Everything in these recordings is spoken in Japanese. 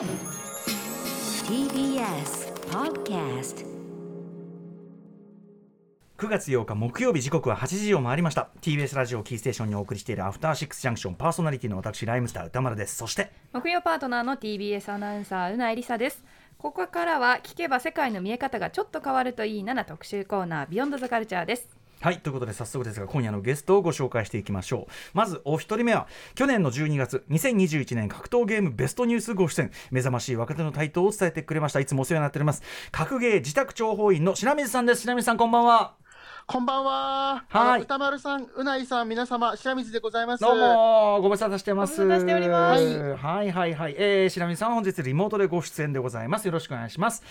TBS Podcast 9月8日木曜日時刻は8時を回りました。TBS ラジオキーステーションにお送りしているアフターシックスジャンクションパーソナリティの私ライムスター歌丸です。そして木曜パートナーの TBS アナウンサーうなえりさです。ここからは聞けば世界の見え方がちょっと変わるといいなな特集コーナービヨンドザカルチャーですはいということで早速ですが今夜のゲストをご紹介していきましょう。まずお一人目は去年の12月2021年格闘ゲームベストニュースご出演。目覚ましい若手の台頭を伝えてくれました。いつもお世話になっております。格ゲー自宅諜報員の白水さんです。白水さんこんばんは。こんばんは。はい歌丸さん、うないさん、皆様、白水でございます。どうもご無沙汰してます。ご無沙汰しておりますはいはいはい、えー、白水さん本日リモートでご出演でございます。よろしくお願いします。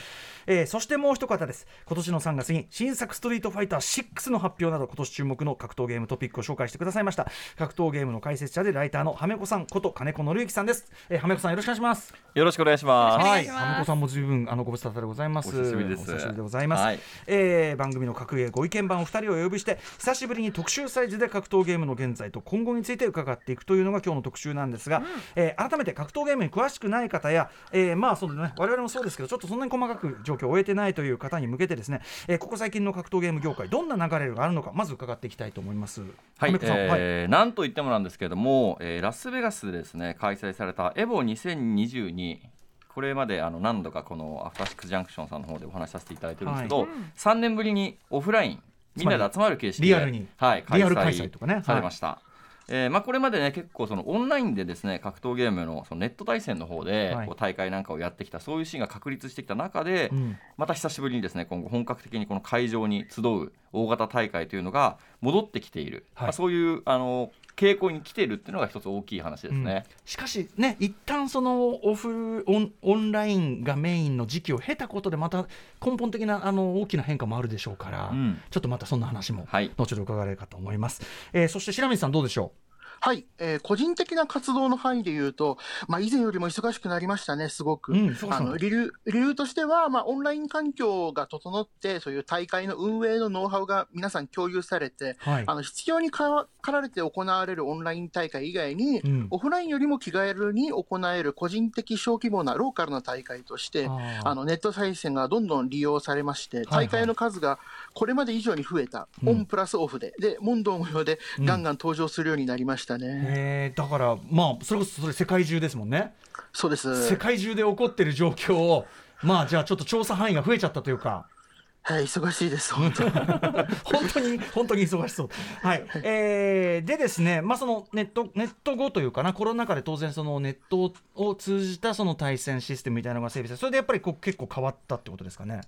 えー、そしてもう一方です。今年の3月に新作ストリートファイター6の発表など今年注目の格闘ゲームトピックを紹介してくださいました。格闘ゲームの解説者でライターのはめこさんこと金子紀之さんです。えー、はめこさんよろしくお願いします。よろしくお願いします。はい、はめこさんも十分あのご無沙汰でございます。お久しぶりですお久しぶりでございます。はいえー番組の格ゲーご意見番お二人をお呼びして久しぶりに特集サイズで格闘ゲームの現在と今後について伺っていくというのが今日の特集なんですが、えー改めて格闘ゲームに詳しくない方や、えーまあそうね。我々もそうですけどちょっとそんなに細かく状況を終えてないという方に向けてですね、えーここ最近の格闘ゲーム業界どんな流れがあるのかまず伺っていきたいと思います。はい、えーなんといってもなんですけれども、えーラスベガスでですね開催されたエボ2022これまであの何度かこのアフターシックスジャンクションさんの方でお話しさせていただいてるんですけど、3年ぶりにオフラインみんなで集まる形式でリアルに。はい、リアル開催とかね。されました。えーまあ、これまでね結構そのオンラインでですね格闘ゲームのそのネット対戦の方ではい。こう大会なんかをやってきたそういうシーンが確立してきた中で、うん。また久しぶりにですね今後本格的にこの会場に集う大型大会というのが戻ってきている、はい。まあ、そういうあの傾向に来ているっていうのが一つ大きい話ですね。しかしね一旦そのオフオンオンラインがメインの時期を経たことでまた根本的なあの大きな変化もあるでしょうから、うん。ちょっとまたそんな話もはい。後ほど伺えるかと思います、えーそして白水さんどうでしょはい、えー個人的な活動の範囲で言うと、まあ、以前よりも忙しくなりましたね、すごく。うんそうそうあの理由理由としては、まあ、オンライン環境が整って、そういう大会の運営のノウハウが皆さん共有されて、うはい。あの必要にかかられて行われるオンライン大会以外に、うん。オフラインよりも気軽に行える個人的小規模なローカルな大会として、あのネット対戦がどんどん利用されまして、大会の数がこれまで以上に増えた、うんオンプラスオフで、で問答無用でうんガンガン登場するようになりましたね。えーだからまあそれこそそれ世界中ですもんねそうです。世界中で起こってる状況をまあじゃあちょっと調査範囲が増えちゃったというかはい、忙しいです、本当に。本当に本当に忙しそう。はい。えーでですね、まあそのネットネット後というかなコロナ禍で当然そのネットを通じたその対戦システムみたいなのが整備され、それでやっぱりこう結構変わったってことですかね。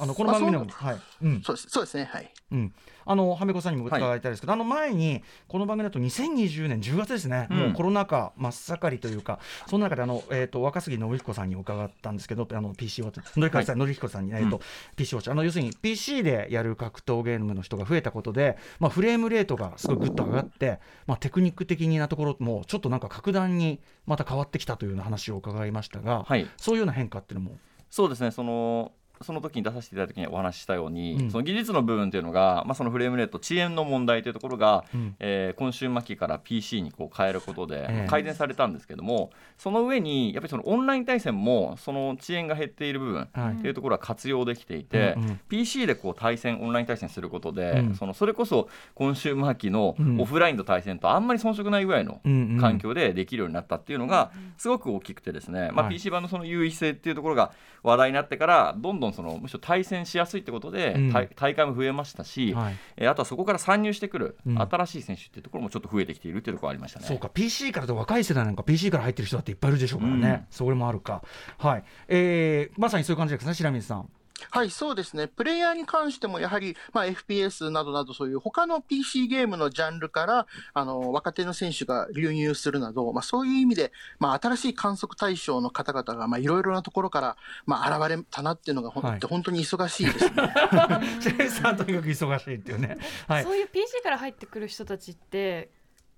あのこの番組でも、まはい。うん。そうですそうですね、はい。うん、あのはめこさんにも伺いたいですけど、あの前にこの番組だと2020年10月ですね、うんもうコロナ禍真っ盛りというかその中であの、えー、と若杉信彦さんに伺ったんですけどあの PC ウォッチ紀彦さん、紀彦さんに、えーとうん PC ウォッチあの要するに PC でやる格闘ゲームの人が増えたことで、まあ、フレームレートがすごいぐっと上がって、まあ、テクニック的なところもちょっとなんか格段にまた変わってきたというような話を伺いましたが、はいそういうような変化っていうのも？そうですねそのその時に出させていただいた時にお話ししたように、うん。その技術の部分というのが、まあ、そのフレームレート遅延の問題というところが、うん。えー今週末期から PC にこう変えることでええ。改善されたんですけども、その上にやっぱりそのオンライン対戦もその遅延が減っている部分はい。っていうところは活用できていて、PC でこう対戦オンライン対戦することで、うん。そのそれこそ今週末期のうん。オフラインの対戦とあんまり遜色ないぐらいの環境でできるようになったっていうのがすごく大きくてですね、まあ、はい。PC 版のその優位性っていうところが話題になってからどんどんそのむしろ対戦しやすいってことで、うん。大大会も増えましたし、はい。えーあとはそこから参入してくるうん。新しい選手っていうところもちょっと増えてきているっていうところがありましたね。そうか PC からと若い世代なんか PC から入ってる人だっていっぱいいるでしょうからね、うん。それもあるか。はい。えー、まさにそういう感じですね白水さんはい、そうですね。プレイヤーに関しても、やはり、まあ、FPS などなど、そういう他の PC ゲームのジャンルから、あの、若手の選手が流入するなど、まあ、そういう意味で、まあ、新しい観測対象の方々が、まあ、いろいろなところから、まあ、現れたなっていうのが、ほんはい本当に忙しいですね。さんとにかく忙しいっていうねはいそういう PC から入ってくる人たちって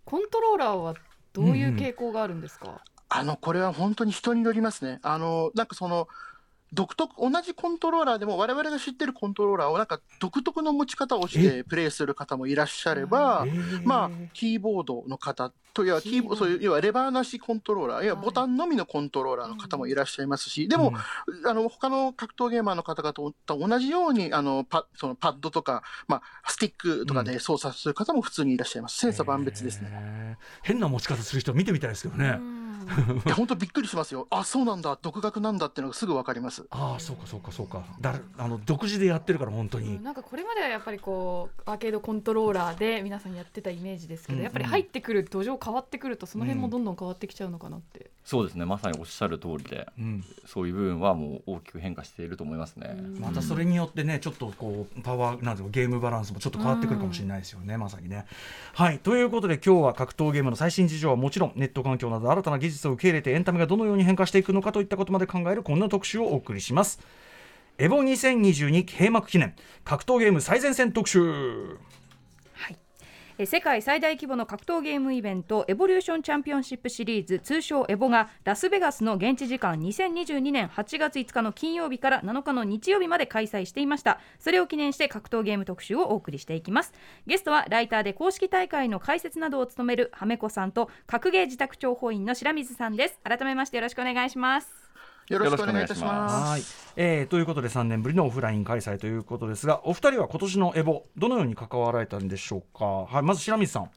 コントローラーはどういう傾向があるんですか、あの、これは本当に人によりますね。あの、なんかその、独特、同じコントローラーでも、我々が知ってるコントローラーをなんか独特の持ち方をしてプレイする方もいらっしゃれば、まあ、キーボードの方というキーボそういう要はレバーなしコントローラー、いやボタンのみのコントローラーの方もいらっしゃいますし、でも、あの他の格闘ゲーマーの方々と同じようにあのパそのパッドとか、まあ、スティックとかで操作する方も普通にいらっしゃいます。千差万別ですね。変な持ち方する人見てみたいですけどね。いや本当びっくりしますよ。あ、そうなんだ、独学なんだっていうのがすぐわかります。ああ、そうかそうかそうか。だあの独自でやってるから本当に。なんかこれまではやっぱりこうアーケードコントローラーで皆さんやってたイメージですけど、やっぱり入ってくる土壌変わってくるとその辺もどんどん変わってきちゃうのかなって。そうですね。まさにおっしゃる通りで、うん、そういう部分はもう大きく変化していると思いますね。またそれによってね、ちょっとこうパワーなんていうかゲームバランスもちょっと変わってくるかもしれないですよね。まさにね。はいということで今日は格闘ゲームの最新事情はもちろんネット環境など新たな技術を受け入れてエンタメがどのように変化していくのかといったことまで考えるこんな特集をお送りしますエボ2022閉幕記念格闘ゲーム最前線特集世界最大規模の格闘ゲームイベントエボリューションチャンピオンシップシリーズ通称エボがラスベガスの現地時間2022年8月5日の金曜日から7日の日曜日まで開催していました。それを記念して格闘ゲーム特集をお送りしていきます。ゲストはライターで公式大会の解説などを務めるはめこさんと格ゲー自宅諜報員の白水さんです。改めましてよろしくお願いします。よろしくお願いいたします。えー、ということで3年ぶりのオフライン開催ということですがお二人は今年のエボどのように関わられたんでしょうか、はい、まず白水さん。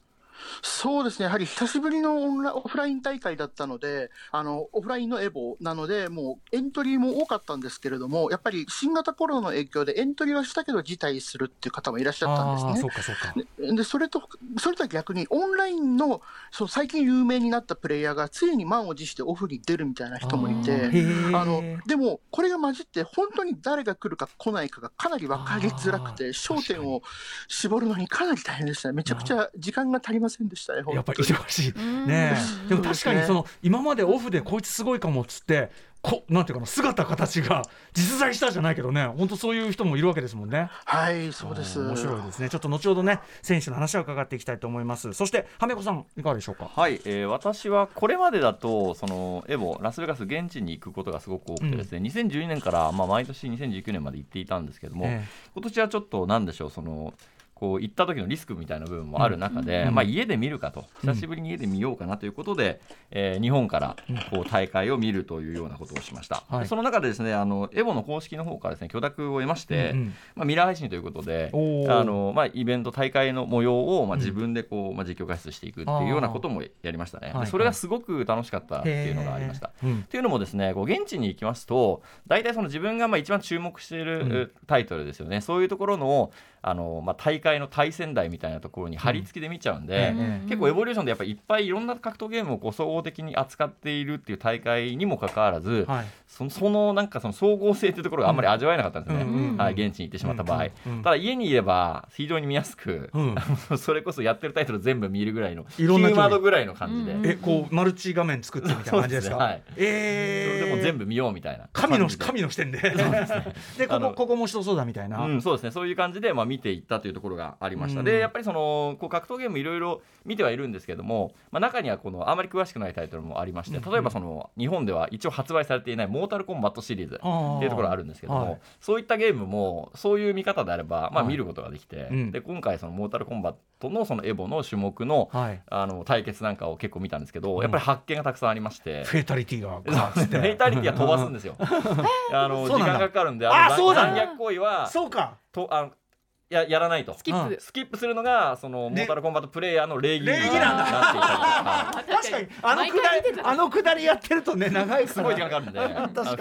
そうですね、やはり久しぶりのオンラオフライン大会だったので、あのオフラインのエボなので、もうエントリーも多かったんですけれども、やっぱり新型コロナの影響でエントリーはしたけど辞退するっていう方もいらっしゃったんですね。そうかそうか。でそれとそれとは逆に、オンラインのその最近有名になったプレイヤーがついに満を持してオフに出るみたいな人もいて、あのでも、これが混じって、本当に誰が来るか来ないかがかなり分かりづらくて、焦点を絞るのにかなり大変でしたね。めちゃくちゃ時間が足りませんでしたね、やっぱり忙しい。ねでも確かにその、今までオフでこいつすごいかもっつって、こなんていうかな姿形が実在したじゃないけどね。本当そういう人もいるわけですもんね。はいそうです。面白いですね。ちょっと後ほどね選手の話を伺っていきたいと思います。そしてはめこさんいかがでしょうか？はい、えー、私はこれまでだとそのエボラスベガス現地に行くことがすごく多くてですね、うん、2012年からまあ毎年2019年まで行っていたんですけども、えー、今年はちょっとなんでしょうそのこう行った時のリスクみたいな部分もある中で、うん、まあ、家で見るかと。久しぶりに家で見ようかなということで、うん、えー、日本からこう大会を見るというようなことをしました、はい、その中でですねあのエボの公式の方からですね許諾を得まして、まあ、ミラー配信ということであの、まあ、イベント大会の模様を、まあ、自分でこう、まあ、実況解説していくっていうようなこともやりましたね、でそれがすごく楽しかったっていうのがありました。っていうのもですねこう現地に行きますと大体その自分がまあ一番注目しているタイトルですよね、そういうところのあの、まあ、大会の対戦台みたいなところに貼り付きで見ちゃうんで、うん、結構エボリューションでやっぱりいっぱいいろんな格闘ゲームをこう総合的に扱っているっていう大会にもかかわらず、はい、そのそのなんかその総合性っていうところがあんまり味わえなかったんですね、うん、はい、現地に行ってしまった場合、ただ家にいれば非常に見やすく、それこそやってるタイトル全部見るぐらいのいろんなードぐらいの感じで、えこうマルチ画面作ってみたいな感じですか？はい、えー、それでも全部見ようみたいな神の神の視点で。でここここ面白そうだみたいな、うん、そうですね。そういう感じでまあ見ていったというところろがありました、うん、でやっぱりそのこう格闘ゲームいろいろ見てはいるんですけども、まあ、中にはこのあまり詳しくないタイトルもありまして例えばその日本では一応発売されていない「モータルコンバット」シリーズっていうところあるんですけども、はい、そういったゲームもそういう見方であれば、まあ、見ることができて、はい、で今回その「モータルコンバット」のそのエボの種目の,、あの対決なんかを結構見たんですけど、やっぱり発見がたくさんありまして、フェイタリティがフェイタリティは飛ばすんですよ。あの時間がかかるんであの残虐行為はそうか。とあのややらないと。スキップ、スキップするのがそのモータルコンバットプレイヤーの礼儀になっていたり確かに。あのくだりあのくだりやってるとね長いすごい時間かかるんで。フ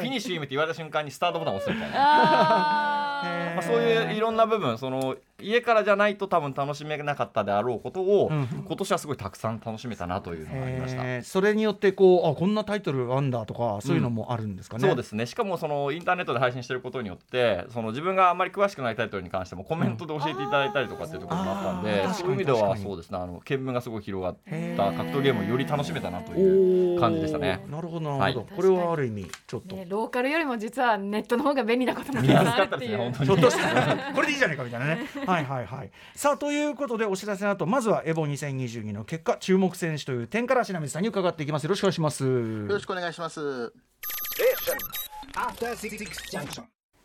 ィニッシュって言われた瞬間にスタートボタンを押すみたいな。まあ、そういういろんな部分その家からじゃないと多分楽しめなかったであろうことを、うん、今年はすごいたくさん楽しめたなというのがありました。それによってこうあこんなタイトルあんだとかそういうのもあるんですかね、うん、そうですね。しかもそのインターネットで配信してることによってその自分があんまり詳しくないタイトルに関してもコメントで教えていただいたりとかっていうところもあったんで、うん、そういう意味ではそうですね。あの見聞がすごい広がった格闘ゲームをより楽しめたなという感じでしたね。なるほどなるほど、はい、これはある意味ちょっと、ね、ローカルよりも実はネットの方が便利なこともあるっていう、ね、ちょっとしたこれでいいじゃないかみたいなねはいはいはい。さあということでお知らせの後まずはエボ2022の結果注目選手という点から品水さんに伺っていきます。よろしくお願いします。よろしくお願いします。After Six Junction.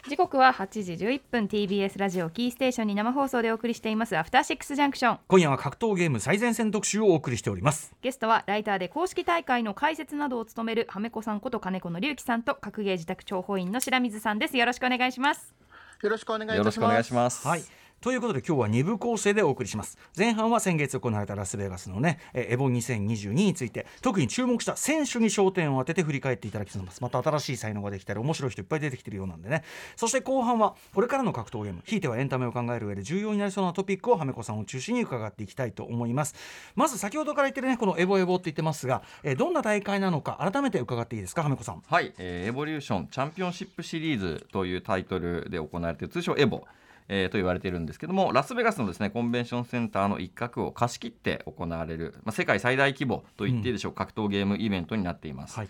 時刻は8時11分 TBS ラジオキーステーションに生放送でお送りしていますアフターシックスジャンクション。今夜は格闘ゲーム最前線特集をお送りしております。ゲストはライターで公式大会の解説などを務めるはめこさんこと金子の隆樹さんと格ゲー自宅諜報員の白水さんです。よろしくお願いします。よろしくお願いいたします。よろしくお願いします。はいということで今日は2部構成でお送りします。前半は先月行われたラスベガスのねえエボ2022について特に注目した選手に焦点を当てて振り返っていただきます。また新しい才能ができたり面白い人いっぱい出てきてるようなんでね。そして後半はこれからの格闘ゲームひいてはエンタメを考える上で重要になりそうなトピックをはめこさんを中心に伺っていきたいと思います。まず先ほどから言ってるねこの EVO EVO って言ってますが、えどんな大会なのか改めて伺っていいですかはめこさん。はい、えー Evolution Championship Series というタイトルで行われている通称 EVO。えーと言われているんですけどもラスベガスのですねコンベンションセンターの一角を貸し切って行われる、まあ、世界最大規模と言っていいでしょう、格闘ゲームイベントになっています。はい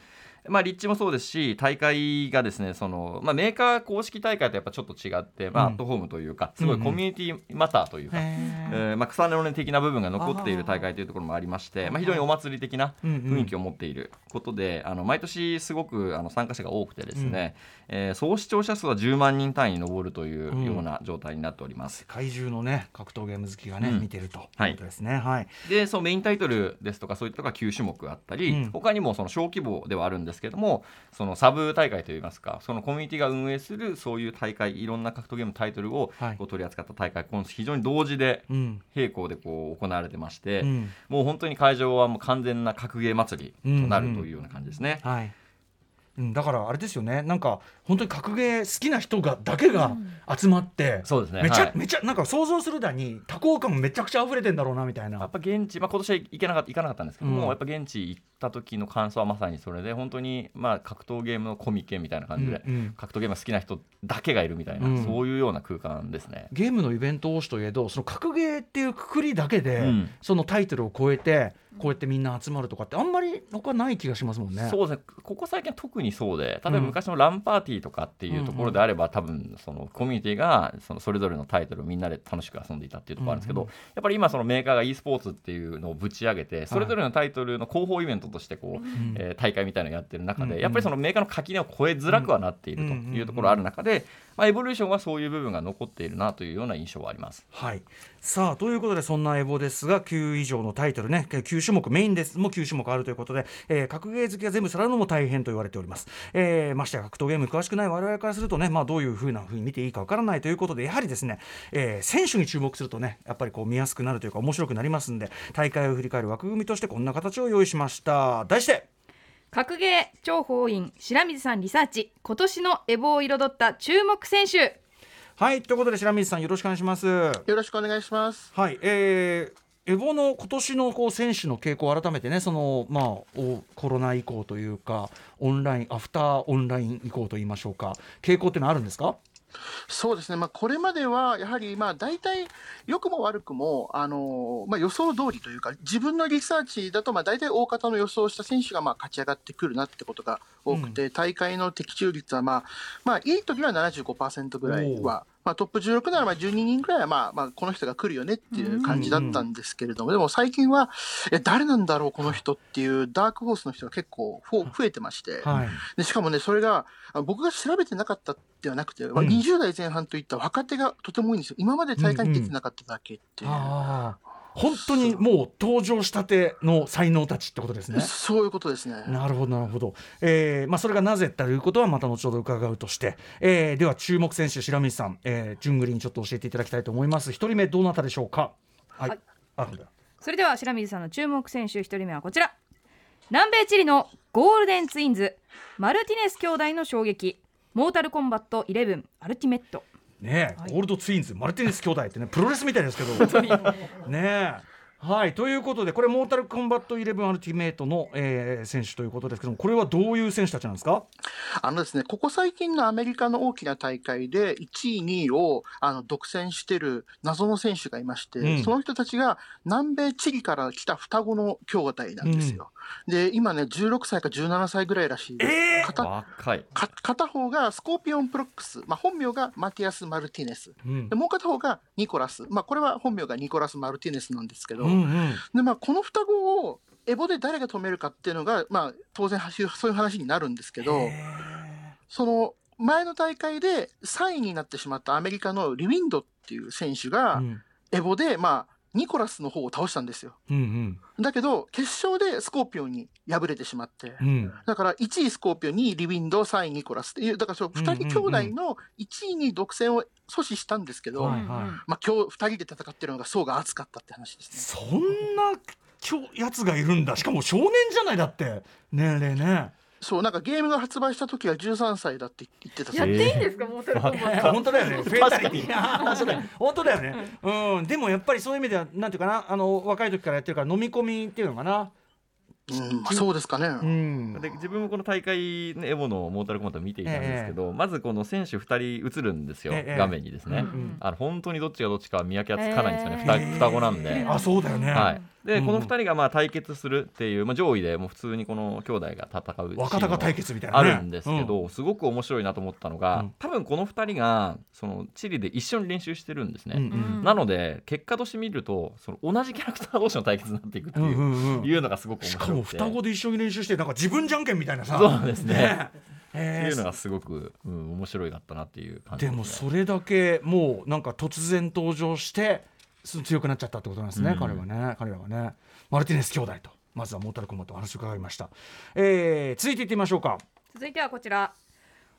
まあ、立地もそうですし大会がですねその、まあ、メーカー公式大会とやっぱちょっと違って、まあ、うん。アットホームというかすごいコミュニティマターというか、えー。まあ、草の根的な部分が残っている大会というところもありましてまあ、非常にお祭り的な雰囲気を持っていることで、あの毎年すごくあの参加者が多くてですね、えー総視聴者数は10万人単位に上るというような状態になっております。世界中のね格闘ゲーム好きがね、うん。見てるとはい。いうことですね。はい、でそのメインタイトルですとかそういったのが9種目あったり、うん。他にもその小規模ではあるんですけどもそのサブ大会といいますかそのコミュニティが運営するそういう大会いろんな格闘ゲームタイトルをはいこう取り扱った大会、この非常に同時でうん並行でこう行われてまして、うんもう本当に会場はもう完全な格ゲー祭りとなるというような感じですね。はいうん、だからあれですよねなんか本当に格ゲー好きな人がだけが集まって、そうですね。めちゃ、はい。めちゃなんか想像するだに多幸感もめちゃくちゃ溢れてんだろうなみたいやなっぱ現地、まあ、今年は行けなかった行かなかったんですけども、うん。やっぱ現地行った時の感想はまさにそれで本当にまあ格闘ゲームのコミケみたいな感じで、うんうん。格闘ゲームが好きな人だけがいるみたいな、うん。そういうような空間ですね。ゲームのイベント推しといえどその格ゲーっていうくくりだけで、うん。そのタイトルを超えてこうやってみんな集まるとかってあんまり他ない気がしますもんね。そうですね。ここ最近は特にそうで例えばうん。昔のランパーティーとかっていうところであれば、多分そのコミュニティがそのそれぞれのタイトルをみんなで楽しく遊んでいたっていうところあるんですけど、うんやっぱり今そのメーカーが e スポーツっていうのをぶち上げてそれぞれのタイトルの広報イベントとしてこう、んえー大会みたいなのをやってる中で、うんやっぱりそのメーカーの垣根を超えづらくはなっているというところある中で、まあ、エボリューションはそういう部分が残っているなというような印象はあります。はい、さあということでそんなエボですが9以上のタイトルね9種目メインです。も9種目あるということで、えー格ゲー好きが全部さらうのも大変と言われております、えーましてや格闘ゲーム詳しくない我々からするとね、まあ、どういうふうなふうに見ていいかわからないということでやはりですね、えー選手に注目するとねやっぱりこう見やすくなるというか面白くなりますんで大会を振り返る枠組みとしてこんな形を用意しました。題して格ゲー諜報員白水さんリサーチ。今年のエボを彩った注目選手。はいということで白水さんよろしくお願いします。よろしくお願いします。はい、えーエボの今年のこう選手の傾向を改めてねその、まあ、おコロナ以降というかオンラインアフターオンライン以降といいましょうか。傾向っていうのはあるんですか？そうですね、まあ、これまではやはりまあ大体、良くも悪くも、あのまあ、予想通りというか、自分のリサーチだと、まあ大体大方の予想した選手がまあ勝ち上がってくるなってことが多くて、大会の的中率は、まあまあ、いい時は75%ぐらいは、まあ、トップ16ならまあ12人ぐらいは、まあまあ、この人が来るよねっていう感じだったんですけれども、でも最近は、え誰なんだろう、この人っていうダークホースの人が結構増えてまして。はいでしかもね、それがあ僕が調べてなかったではなくて、ん20代前半といった若手がとても多いんですよ。今まで大会に出てなかっただけっていう。ああ本当にもう登場したての才能たちってことですね。そういうことですね。なるほどなるほど、えーまあ、それがなぜということはまた後ほど伺うとして、えーでは注目選手白水さん、えー、順繰りにちょっと教えていただきたいと思います。一人目どなたでしょうか?はい、はい。あそれでは白水さんの注目選手一人目はこちら。南米チリのゴールデンツインズマルティネス兄弟の衝撃。モータルコンバット11アルティメットねえ、はい。ゴールドツインズマルティネス兄弟ってねプロレスみたいですけど。ね。え。はいということでこれモータルコンバット11アルティメイトの、えー選手ということですけどもこれはどういう選手たちなんですか？あのですね、ここ最近のアメリカの大きな大会で1位、2位をあの独占してる謎の選手がいまして、うん。その人たちが南米チリから来た双子の兄弟なんですよ。で、今ね、16歳か17歳ぐらいらしいです。えー片若い。か片方が ScorpionProcs、まあ、本名がマティアス・マルティネス。うん。でもう片方がニコラス、まあ、これは本名がニコラス・マルティネスなんですけど、うんうん。でまあ、この双子を EVO で誰が止めるかっていうのが、まあ、当然はしそういう話になるんですけど、へその前の大会で3位になってしまったアメリカの Rewind っていう選手が、うん。エボで、まあ、ニコラスの方を倒したんですよ。うんだけど、決勝でスコーピオンに敗れてしまって。うん。うんだから1位スコーピオン、2位リウィンド、3位ニコラスっていう、だからその2人兄弟の1位に独占を阻止したんですけど、はいはい。まあ今日2人で戦ってるのが層が厚かったって話ですね。そんなやつがいるんだ。しかも少年じゃないだって。年齢ねそう、なんかゲームが発売した時は13歳だって言ってたそうやっていいんですか、モータルコンバット。本当だよね。フェイタリティ。あーそうだよ本当だよね。うん。でもやっぱりそういう意味ではなんていうかな、あの若い時からやってるから飲み込みっていうのかな。うん、まあそうですかね。うん。で自分もこの大会、ね、エボのモータルコンバットを見ていたんですけど、まずこの選手2人映るんですよ、ええ画面にですね、うんあの本当にどっちがどっちか見分けがつかないんですよね、ええ双双子なんで。あ、そうだよね。はい、で、うんこの2人がまあ対決するっていう、まあ、上位でもう普通にこの兄弟が戦う若鷹対決みたいなね。あるんですけど、すごく面白いなと思ったのが、うん多分この2人がそのチリで一緒に練習してるんですね。うん。うんなので結果として見るとその同じキャラクター同士の対決になっていくってうん。ういう,、んうんうん。いうのがすごく面し白くも双子で一緒に練習してなんか自分じゃんけんみたいなさ。そうですね。ね。ってえーいうのがすごごく、うん、面白いかったなっていう感じでもそれだけもうなんか突然登場してす強くなっちゃったってことなんですね、うん。彼はね彼らはね。マルティネス兄弟とまずはモータルコンバットお話を伺いました、えー続いていってみましょうか。続いてはこちら。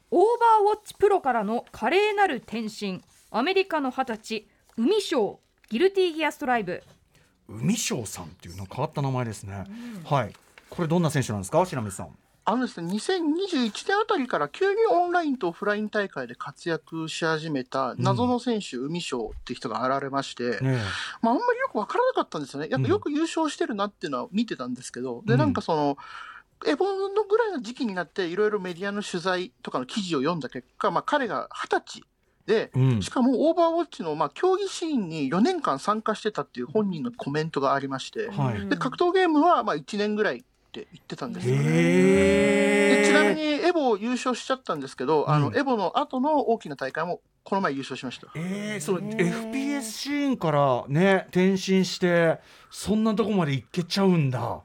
オーバーウォッチプロからの華麗なる転身。アメリカの二十歳海将ギルティギアストライブ海翔さんっていうの変わった名前ですね、はい。これどんな選手なんですか？白水さん。あのですね、2021年あたりから急にオンラインとオフライン大会で活躍し始めた謎の選手、海翔っていう人が現れまして、ねまあ、あんまりよくわからなかったんですよね。やっぱよく優勝してるなっていうのは見てたんですけど、で、なんかその、エボのぐらいの時期になって、いろいろメディアの取材とかの記事を読んだ結果、まあ、彼が20歳で、うん。しかもオーバーウォッチの、まあ、競技シーンに4年間参加してたっていう本人のコメントがありまして、はい。で、格闘ゲームは、まあ、1年ぐらいって言ってたんですよ。ね。へでちなみにエボ優勝しちゃったんですけど、あのうん。エボの後の大きな大会もこの前優勝しました。えー、その FPS シーンからね転身してそんなとこまでいけちゃうんだ。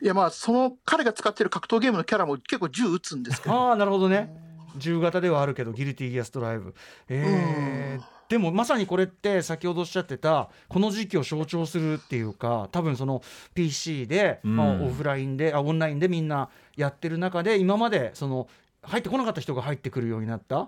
いやまあその彼が使ってる格闘ゲームのキャラも結構銃撃つんですけど、ああなるほどね銃型ではあるけどギルティギアストライブ。えーでもまさにこれって先ほどおっしゃってたこの時期を象徴するっていうか多分その PC で、うん。まあ、オフラインであオンラインでみんなやってる中で今までその入ってこなかった人が入ってくるようになった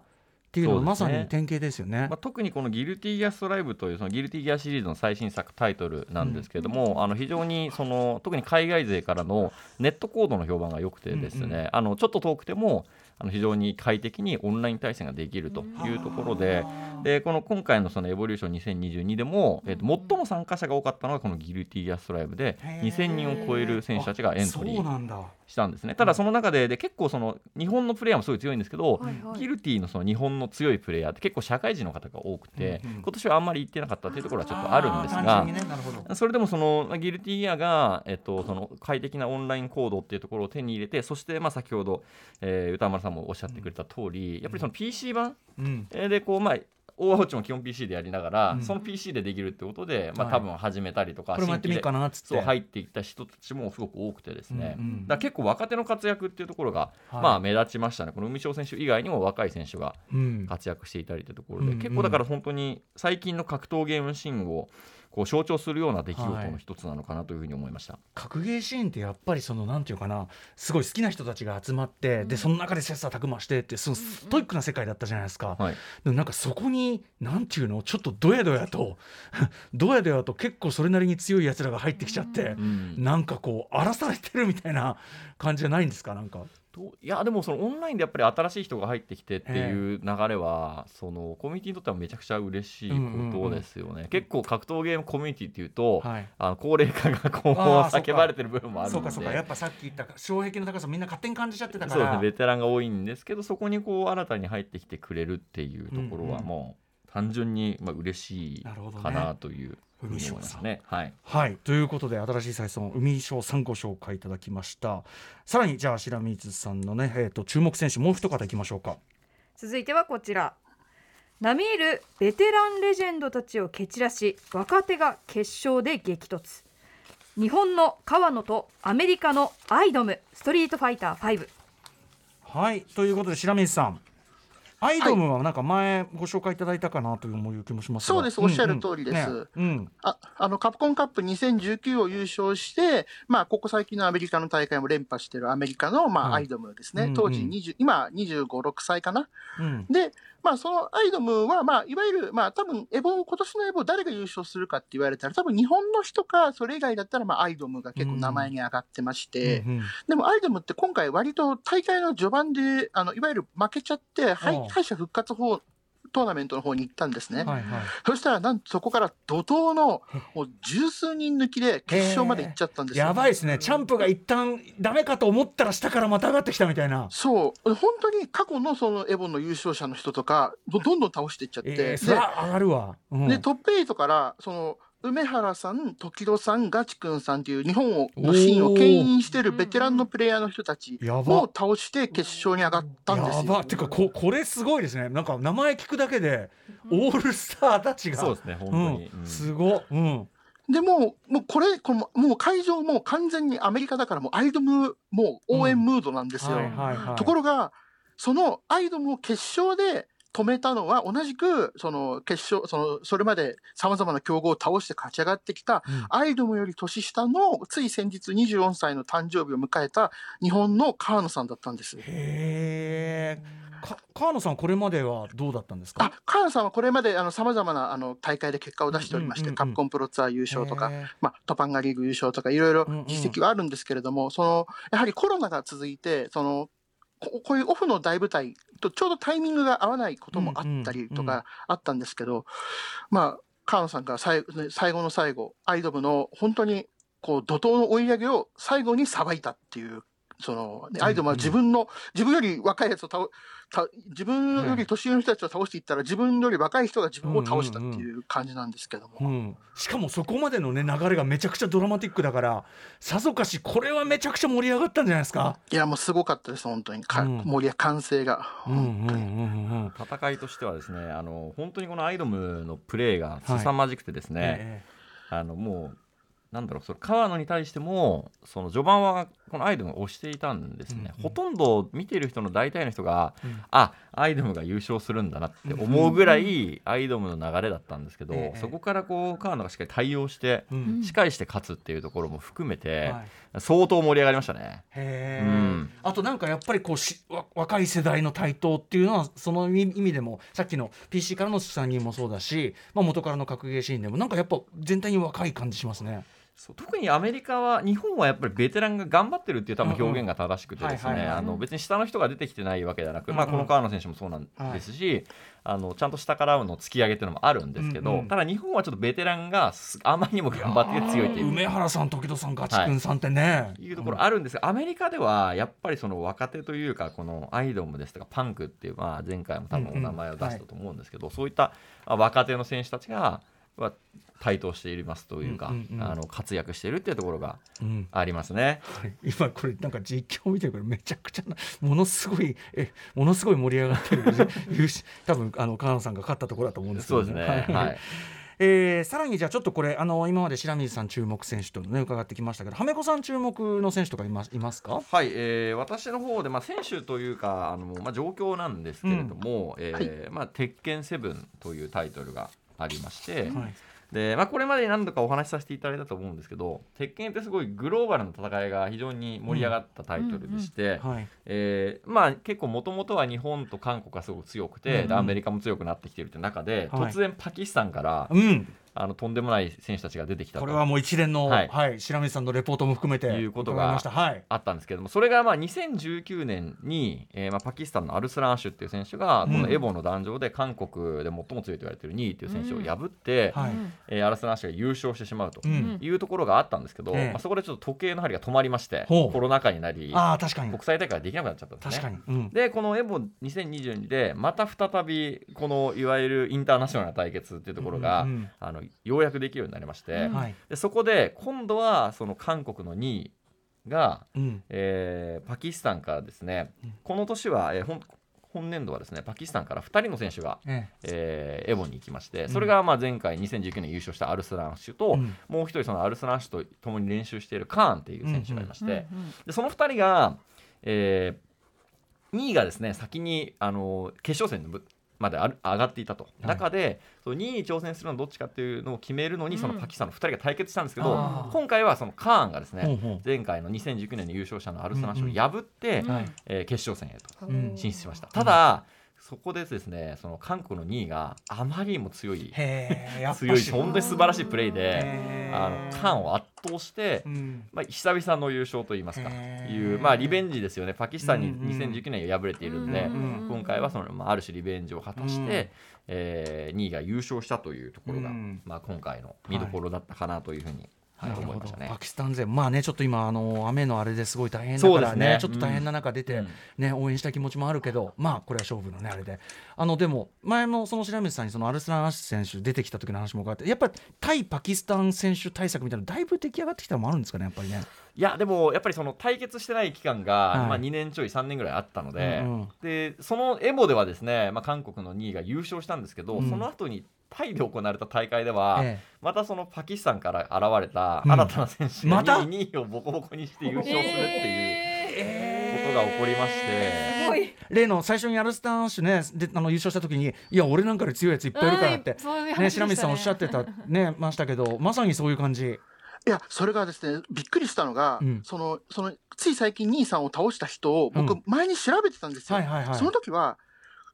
っていうのはまさに典型ですよね。まあ、特にこの「ギルティギアストライブ」というそのギルティギアシリーズの最新作タイトルなんですけれども、あの非常にその特に海外勢からのネットコードの評判が良くてですね、うんうん。あのちょっと遠くてもあの非常に快適にオンライン対戦ができるというところで。でこの今回のそのエボリューション2022でも、えっと最も参加者が多かったのがこのギルティギアストライブでへー。2000人を超える選手たちがエントリーしたんですね。ただその中でで結構その日本のプレイヤーもすごい強いんですけど、はいはい。ギルティのその日本の強いプレイヤーって結構社会人の方が多くて、うんうん。今年はあんまり行ってなかったっていうところはちょっとあるんですがねそれでもそのまあギルティギアが、えっと、その快適なオンラインコードっていうところを手に入れてそしてまあ先ほど、えー歌丸さんもおっしゃってくれた通り、やっぱりその PC 版うん。えーでこうまあオーバーウォッチも基本 PC でやりながら、うん。その PC でできるってことで、まあ、はい。多分始めたりとか、これもやって入っていった人たちもすごく多くてですね、うんうん。だ結構若手の活躍っていうところが、はい。まあ目立ちましたね。この海翔選手以外にも若い選手がうん。活躍していたりというところで、うんうん。結構だから本当に最近の格闘ゲームシーンをこう象徴するような出来事の一つなのかなというふうに思いました。格ゲーシーンってやっぱりそのなんていうかなすごい好きな人たちが集まって、でその中で切磋琢磨してってそのストイックな世界だったじゃないですか、はい。でもなんかそこになんていうのちょっとドヤドヤとドヤドヤと結構それなりに強いやつらが入ってきちゃって、うん。なんかこう荒らされてるみたいな感じじゃないんですかなんか。どういやでもそのオンラインでやっぱり新しい人が入ってきてっていう流れはそのコミュニティにとってはめちゃくちゃ嬉しいことですよね、結構格闘ゲームコミュニティっていうと、はい。あの高齢化がこう叫ばれてる部分もあるので。そうかそうか。やっぱさっき言った障壁の高さみんな勝手に感じちゃってたかそうですらね。ベテランが多いんですけどそこにこう新たに入ってきてくれるっていうところうんうんはもう単純にまあ嬉しいかなという。ふうに思いますね。はい。はい。ということで新しい採算海賞さんご紹介いただきました。さらにじゃあ白水さんのね、えー、と注目選手もう一方いきましょうか。続いてはこちら。並みいるベテランレジェンドたちを蹴散らし若手が決勝で激突。日本の川野とアメリカのアイドムストリートファイター5はい。ということで白水さんアイドムはなんか前ご紹介いただいたかなという気もしますが。そうですおっしゃる通りです。うんうんね。うん。ああのカプコンカップ2019を優勝して、まあ、ここ最近のアメリカの大会も連覇しているアメリカの、まあはいアイドムですね、うんうん。当時20、今25、6歳かな。うん。で、まあ、そのアイドムは、まあ、いわゆる、まあ、多分エボ、今年のエボ、誰が優勝するかって言われたら、多分日本の人か、それ以外だったら、まあ、アイドムが結構名前に上がってまして、うんうんでもアイドムって今回割と大会の序盤で、あの、いわゆる負けちゃって、敗敗者復活法、トーナメントの方に行ったんですね。はいはい。そしたら、なんとそこから怒涛の、もう十数人抜きで決勝まで行っちゃったんですよ。やばいですね。チャンプが一旦ダメかと思ったら下からまた上がってきたみたいな。そう、本当に過去のそのエボンの優勝者の人とか、どどんどん倒していっちゃって、えー、上がるわ、うん。でトップ8から、その梅原さん、時戸さん、ガチ君さんという日本をのシーンを牽引しているベテランのプレイヤーの人たちを倒して決勝に上がったんですよ。やば。っていうかここれすごいですね。なんか名前聞くだけでオールスターたちが。そうですね本当に、うん。うん。すごうん。でもう、もうこれ、このもう会場もう完全にアメリカだからもうアイドム、もう応援ムードなんですよ。はいはいはい。ところが、そのアイドムを決勝で止めたのは、同じく、その決勝、その、それまで様々な強豪を倒して勝ち上がってきた、うん。アイドムより年下の、つい先日24歳の誕生日を迎えた日本の川野さんだったんです。へえか川野さんこれまではどうだったんですか？あ、川野さんはこれまで、あの、様々な、あの、大会で結果を出しておりまして、うんうんうんうん。カプコンプロツアー優勝とか、まあ、トパンガリーグ優勝とか、いろいろうんうん。実績はあるんですけれども、その、やはりコロナが続いて、その、ここういうオフの大舞台とちょうどタイミングが合わないこともあったりとかあったんですけど、まあ、川野さんが最最後の最後、アイドムの本当にこう怒涛の追い上げを最後にさばいたっていう、その、ねアイドムは自分の、自分より若いやつを倒、た自分より年上の人たちを倒していったら、自分より若い人が自分を倒したっていう感じなんですけども。うん、しかもそこまでのね流れがめちゃくちゃドラマティックだからさぞかしこれはめちゃくちゃ盛り上がったんじゃないですか？いや、もうすごかったです、本当に。かうん盛り上歓声が。うんうん本当に。うんうん戦いとしてはですねあの本当にこのアイドムのプレーが凄まじくてですね、えあのもうなんだろうその川野に対してもその序盤はこのアイドムが押していたんですね、うんうん。ほとんど見ている人の大体の人が、うん。あアイドムが優勝するんだなって思うぐらいアイドムの流れだったんですけど、ええ。そこからこう川野がしっかり対応してえうん。仕返して勝つっていうところも含めて、はい。相当盛り上がりましたね。うん。あとなんかやっぱりこうしわ若い世代の台頭っていうのはその意味でもさっきの PC からの3人もそうだし、まあ、元からの格ゲーシーンでもなんかやっぱ全体に若い感じしますね。そう特にアメリカは日本はやっぱりベテランが頑張ってるっていう多分表現が正しくてですね別に下の人が出てきてないわけではなく、まあ、うんうん。この川野選手もそうなんですし、あのちゃんと下からの突き上げっていうのもあるんですけど、うんうん。ただ日本はちょっとベテランがすあまりにも頑張って強いっていう。梅原さん時戸さんガチ君さんってね、いうところあるんですが、アメリカではやっぱりその若手というかこのアイドムですとかパンクっていう、まあ、前回も多分お名前を出したと思うんですけど、そういったあ若手の選手たちがは台頭していますというか、うんうんうん。あの活躍しているっていうところがうん。ありますね。はい。今これなんか実況見てるからめちゃくちゃなものすごいえものすごい盛り上がってる 多分あの川野さんが勝ったところだと思うんですけどそうですね。はい。えーさらにじゃあちょっとこれあの今まで白水さん注目選手とね伺ってきましたけどはめこさん注目の選手とかいますいますか？はい、えー私の方で、まあ、選手というかあの、まあ、状況なんですけれども「えーまあ、鉄拳セブン」というタイトルがありまして、はい。でまあ、これまでに何度かお話しさせていただいたと思うんですけど鉄拳ってすごいグローバルな戦いが非常に盛り上がったタイトルでして、結構もともとは日本と韓国がすごく強くて、うん。でアメリカも強くなってきているという中で、はい。突然パキスタンから、うんあのとんでもない選手たちが出てきたと。これはもう一連の、ははいい白水さんのレポートも含めていうことがあったんですけれどもそれがまあ2019年に、えーまあ、パキスタンのアルスラーンシュっていう選手がうん。このエボの壇上で韓国で最も強いと言われている2位っていう選手を破って、はい。えーアルスラーンシュが優勝してしまうと。うん。いうところがあったんですけど、ええ。まあ、そこでちょっと時計の針が止まりましてコロナ禍になりああ確かに。国際大会ができなくなっちゃったんですね。確かに、うん、でこのエボ2022でまた再びこのいわゆるインターナショナルな対決っていうところが、うんうん。あのようやくできるようになりまして、うん。はい、でそこで今度はその韓国の2位が、うん。えーパキスタンからですね、うん。この年は、えー本本年度はですねパキスタンから2人の選手が、ええ。ーエボに行きましてん。それがまあ前回2019年優勝したアルスランシュと、うん。もう一人そのアルスランシュと共に練習しているカーンっていう選手がいまして、うんうんでその2人が、えー2位がですね先にあの決勝戦のぶまである上がっていたと、い。中でその2位に挑戦するのはどっちかっていうのを決めるのに、うん。そのパキスタンの2人が対決したんですけど今回はそのカーンがですね、前回の2019年の優勝者のアルスナシを破って、えー決勝戦へとうん。進出しました。ただ、そこでですねその韓国の2位があまりにも強い強い本当に素晴らしいプレーであのカーンを圧倒して、うん。まあ、久々の優勝といいますかいう、まあ、リベンジですよね。パキスタンにうんうん2019年敗れているんで、うん今回はその、まあ、ある種リベンジを果たして、うん。えー2位が優勝したというところが、うん。まあ、今回の見どころだったかなというふうに、はいなるほど。思いましたね。パ。キスタン勢まあねちょっと今あの雨のあれですごい大変だからねねちょっと大変な中出て、うん。ね応援した気持ちもあるけどまあこれは勝負のねあれで。あのでも前もその白水さんにそのアルスラン・アシ選手出てきた時の話も伺ってやっぱり対パキスタン選手対策みたいなのだいぶ出来上がってきたのもあるんですかねやっぱりね。いやでもやっぱりその対決してない期間が、はい。まあ、2年ちょい3年ぐらいあったので,、うんうん。でそのエボではですね、まあ、韓国の2位が優勝したんですけど、うん。その後にタイで行われた大会では、えまたそのパキスタンから現れたうん。新たな選手がまた？2位をボコボコにして優勝するっていうえことが起こりまして。例の最初にアルスタン・アシュねであの優勝した時にいや俺なんかより強いやついっぱいいるからってね。白水さんおっしゃってたねましたけどまさにそういう感じ。いや、それがですね、びっくりしたのが、うん。その、その、つい最近兄さんを倒した人を僕、うん。前に調べてたんですよ。その時は、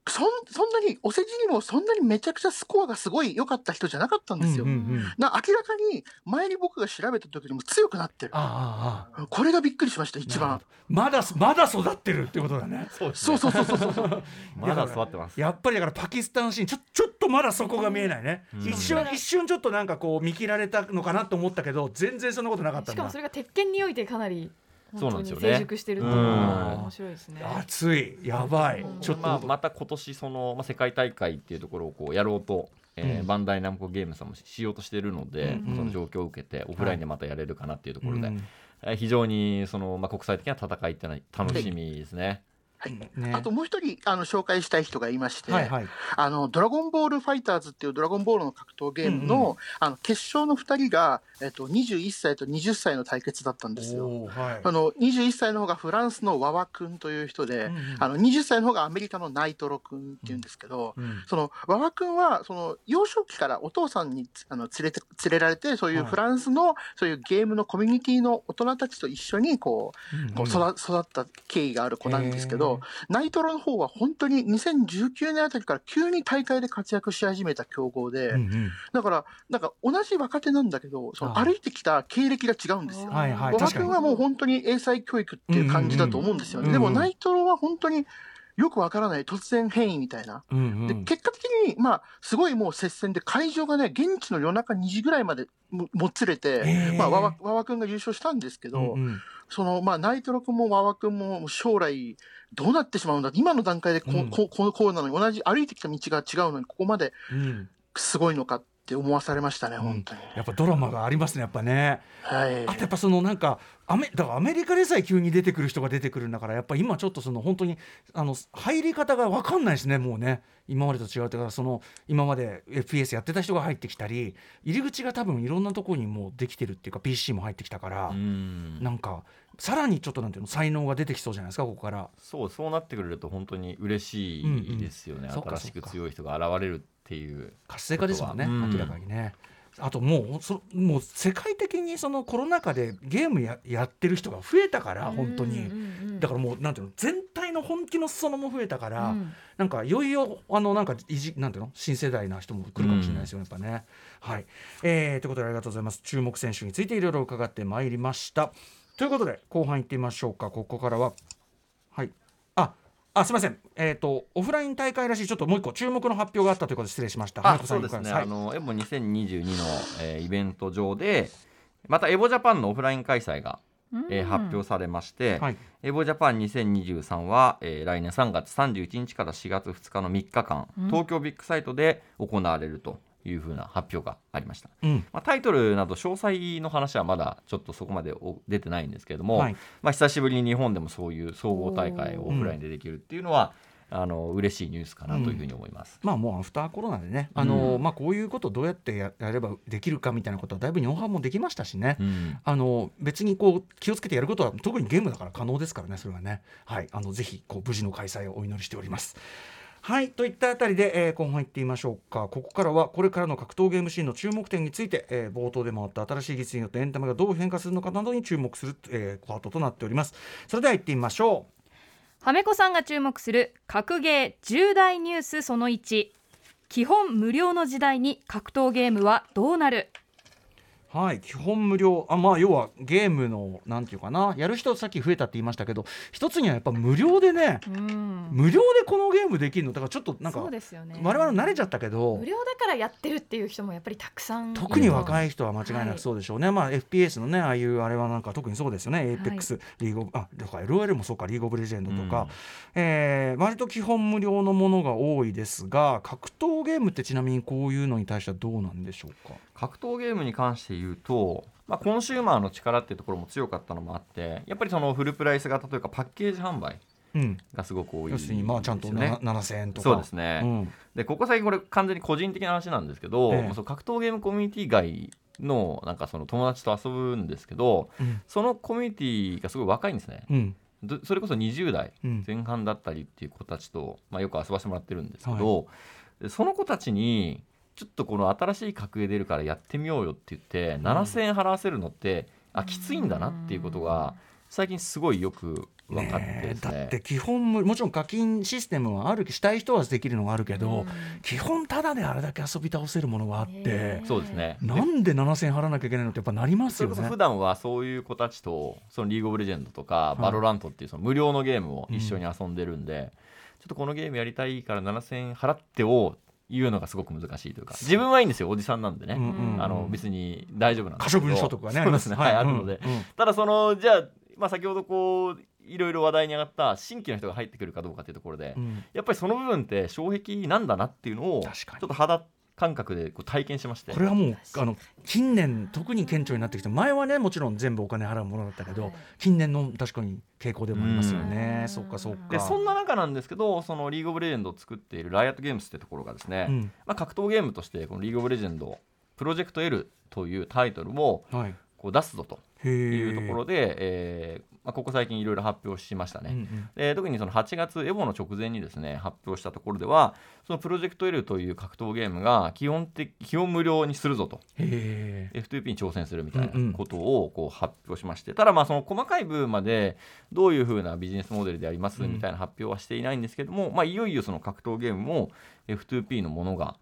そん、そんなに、お世辞にもそんなにめちゃくちゃスコアがすごい良かった人じゃなかったんですよ。うんうんうんな明らかに、前に僕が調べた時よりも強くなってる。ああああこれがびっくりしました、一番。まだまだ育ってるってことだね。そうそうそうそうそうそうそう。まだ座ってます。やっぱりだからパキスタンシーンちょちょっとまだそこが見えないね、うん一瞬一瞬ちょっとなんかこう見切られたのかなと思ったけど全然そんなことなかったんだしかもそれが鉄拳においてかなりそうなんですよね。成熟してるっていうのが面白いですね。熱い。やばい。うん。ちょっと、まあ、また今年その、まあ、世界大会っていうところをこうやろうと、えーうん。バンダイナムコゲームさんもしようとしているので、うん。うん。その状況を受けてオフラインでまたやれるかなっていうところで、うん。えー非常にその、まあ、国際的な戦いってのは楽しみですね。ね。あともう一人、あの、紹介したい人がいまして、はいはい。あの、ドラゴンボールファイターズっていうドラゴンボールの格闘ゲームの、うんうん。あの、決勝の二人が、えっと、21歳と20歳の対決だったんですよ。はい。あの、21歳の方がフランスのワワ君という人で、うんうん。あの、20歳の方がアメリカのナイトロ君っていうんですけど、うんその、ワワ君は、その、幼少期からお父さんに、あの、連れて、連れられて、そういうはい。フランスの、そういうゲームのコミュニティの大人たちと一緒に、こう、こう育育った経緯がある子なんですけど、ナイトロの方は本当に2019年あたりから急に大会で活躍し始めた強豪で、うんうん。だから、なんか同じ若手なんだけど、その歩いてきた経歴が違うんですよ。はいはい馬場確かに。君はもう本当に英才教育っていう感じだと思うんですよね。でもナイトロは本当によくわからない突然変異みたいな。うんうん。で、結果的に、まあ、すごいもう接戦で会場がね、現地の夜中2時ぐらいまでももつれて、まあ、わわ、わわくんが優勝したんですけど、うんうんその、まあ、ナイトロ君もわわくんも将来どうなってしまうんだ？今の段階でこう、うん。こうこうこうなのに、同じ歩いてきた道が違うのに、ここまでうん。すごいのかって思わされましたね、本当に。やっぱドラマがありますねやっぱね。はい。あとやっぱそのなんかアメだからアメリカでさえ急に出てくる人が出てくるんだからやっぱ今ちょっとその本当にあの入り方が分かんないですねもうね。今までと違うというかその今まで FPS やってた人が入ってきたり入り口が多分いろんなところにもうできてるっていうか PC も入ってきたから、うん。なんかさらにちょっとなんていうの才能が出てきそうじゃないですかここから。そうそうなってくれると本当に嬉しいですよね、うんうん。新しく強い人が現れるっていう活性化ですもんね、うん。明らかにね。あともうそもう世界的にそのコロナ禍でゲームややってる人が増えたから本当に、だからもうなんていうの全体の本気の裾野も増えたから、うん。なんかいよいよあのなんかいじなんていうの新世代な人も来るかもしれないですよね、やっぱね。はい、えー、ということでありがとうございます。注目選手についていろいろ伺ってまいりました。ということで後半行ってみましょうか。ここからははいああすみません。えっ、とオフライン大会らしいちょっともう一個注目の発表があったということで失礼しました。あそうですね、はい。あのエボ2022の、えーイベント上でまたエボジャパンのオフライン開催が、えー発表されまして、はい。エボジャパン2023は、えー来年3月31日から4月2日の3日間、うん。東京ビッグサイトで行われるというふうな発表がありました、うん。まあ、タイトルなど詳細の話はまだちょっとそこまでお出てないんですけれども、はい。まあ、久しぶりに日本でもそういう総合大会をオフラインでできるっていうのは、あの嬉しいニュースかなというふうに思います。まあもうアフターコロナでね、あのまあこういうことどうやってややればできるかみたいなことはだいぶ日本派もできましたしね。うん。あの別にこう気をつけてやることは特にゲームだから可能ですからねそれはね。はい。あのぜひこう無事の開催をお祈りしております。はいといったあたりで、えー、今後入ってみましょうか。ここからはこれからの格闘ゲームシーンの注目点について、えー冒頭でもあった新しい技術によってエンタメがどう変化するのかなどに注目する、えーパートとなっております。それでは行ってみましょう。はめこさんが注目する格ゲー重大ニュースその1基本無料の時代に格闘ゲームはどうなる？はい基本無料。あまあ要はゲームのなんていうかな。やる人さっき増えたって言いましたけど一つにはやっぱ無料でねうん。無料でこのゲームできるの。だからちょっとなんかそうですよね。我々慣れちゃったけど無料だからやってるっていう人もやっぱりたくさん特に若いい人は間違いなくそうでしょうね、まあ FPS のねああいうあれはなんか特にそうですよね、APEX リーグあだから LOL もそうかリーグオブレジェンドとか、うん。えー割と基本無料のものが多いですが格闘ゲームってちなみにこういうのに対してはどうなんでしょうか？格闘ゲームに関して言うと、まあ、コンシューマーの力っていうところも強かったのもあってやっぱりそのフルプライス型というかパッケージ販売うん。がすごく多い要するにまあちゃんとですよねな7000円とか。そうですね、うん。でここ最近これ完全に個人的な話なんですけど、ええ。格闘ゲームコミュニティ外のなんかその友達と遊ぶんですけどうん。そのコミュニティがすごい若いんですね。うん。どそれこそ20代うん。前半だったりっていう子たちと、まあ、よく遊ばせてもらってるんですけど、でその子たちにちょっとこの新しい格ゲー出るからやってみようよって言って、7000円払わせるのってあきついんだなっていうことが最近すごいよく分かってね。だって基本無もちろん課金システムはあるしたい人はできるのがあるけど、基本ただであれだけ遊び倒せるものがあって、そうですね。なんで7000円払わなきゃいけないのってやっぱなりますよね。普。段はそういう子たちとその League of Legends とかい。 VALORANT っていうその無料のゲームを一緒に遊んでるんで、ちょっとこのゲームやりたいから7000円払ってを言うのがすごく難しいというか。自分はいいんですよおじさんなんでね、うんうんあの別に大丈夫なんで。す可けど処分所得がね。そうですね。はい、あるので、うんうん。ただそのじゃあ、まあ、先ほどこういろいろ話題に上がった新規の人が入ってくるかどうかっていうところで、うん。やっぱりその部分って障壁なんだなっていうのをちょっと肌感覚でこう体験しまして。これはもうあの近年特に顕著になってきて前はねもちろん全部お金払うものだったけど、近年の確かに傾向でもありますよね、うん。そっかそっか。でそんな中なんですけどそのリーグオブレジェンドを作っているライアットゲームスってところがですね、うん。まあ、格闘ゲームとしてこのリーグオブレジェンドプロジェクト L というタイトルをはい。こう出すぞとへいうところろで、えーまあ、ここ最近いろいろ発表しましたね。で特にその8月エボの直前にですね発表したところではそのプロジェクト L という格闘ゲームが基本的基本無料にするぞと。へえ F2P に挑戦するみたいうんうん。なことをこう発表しまして、ただまあその細かい部分までどういうふうなビジネスモデルでありますうんみたいな発表はしていないんですけども、まあ、いよいよその格闘ゲームも F2P のものが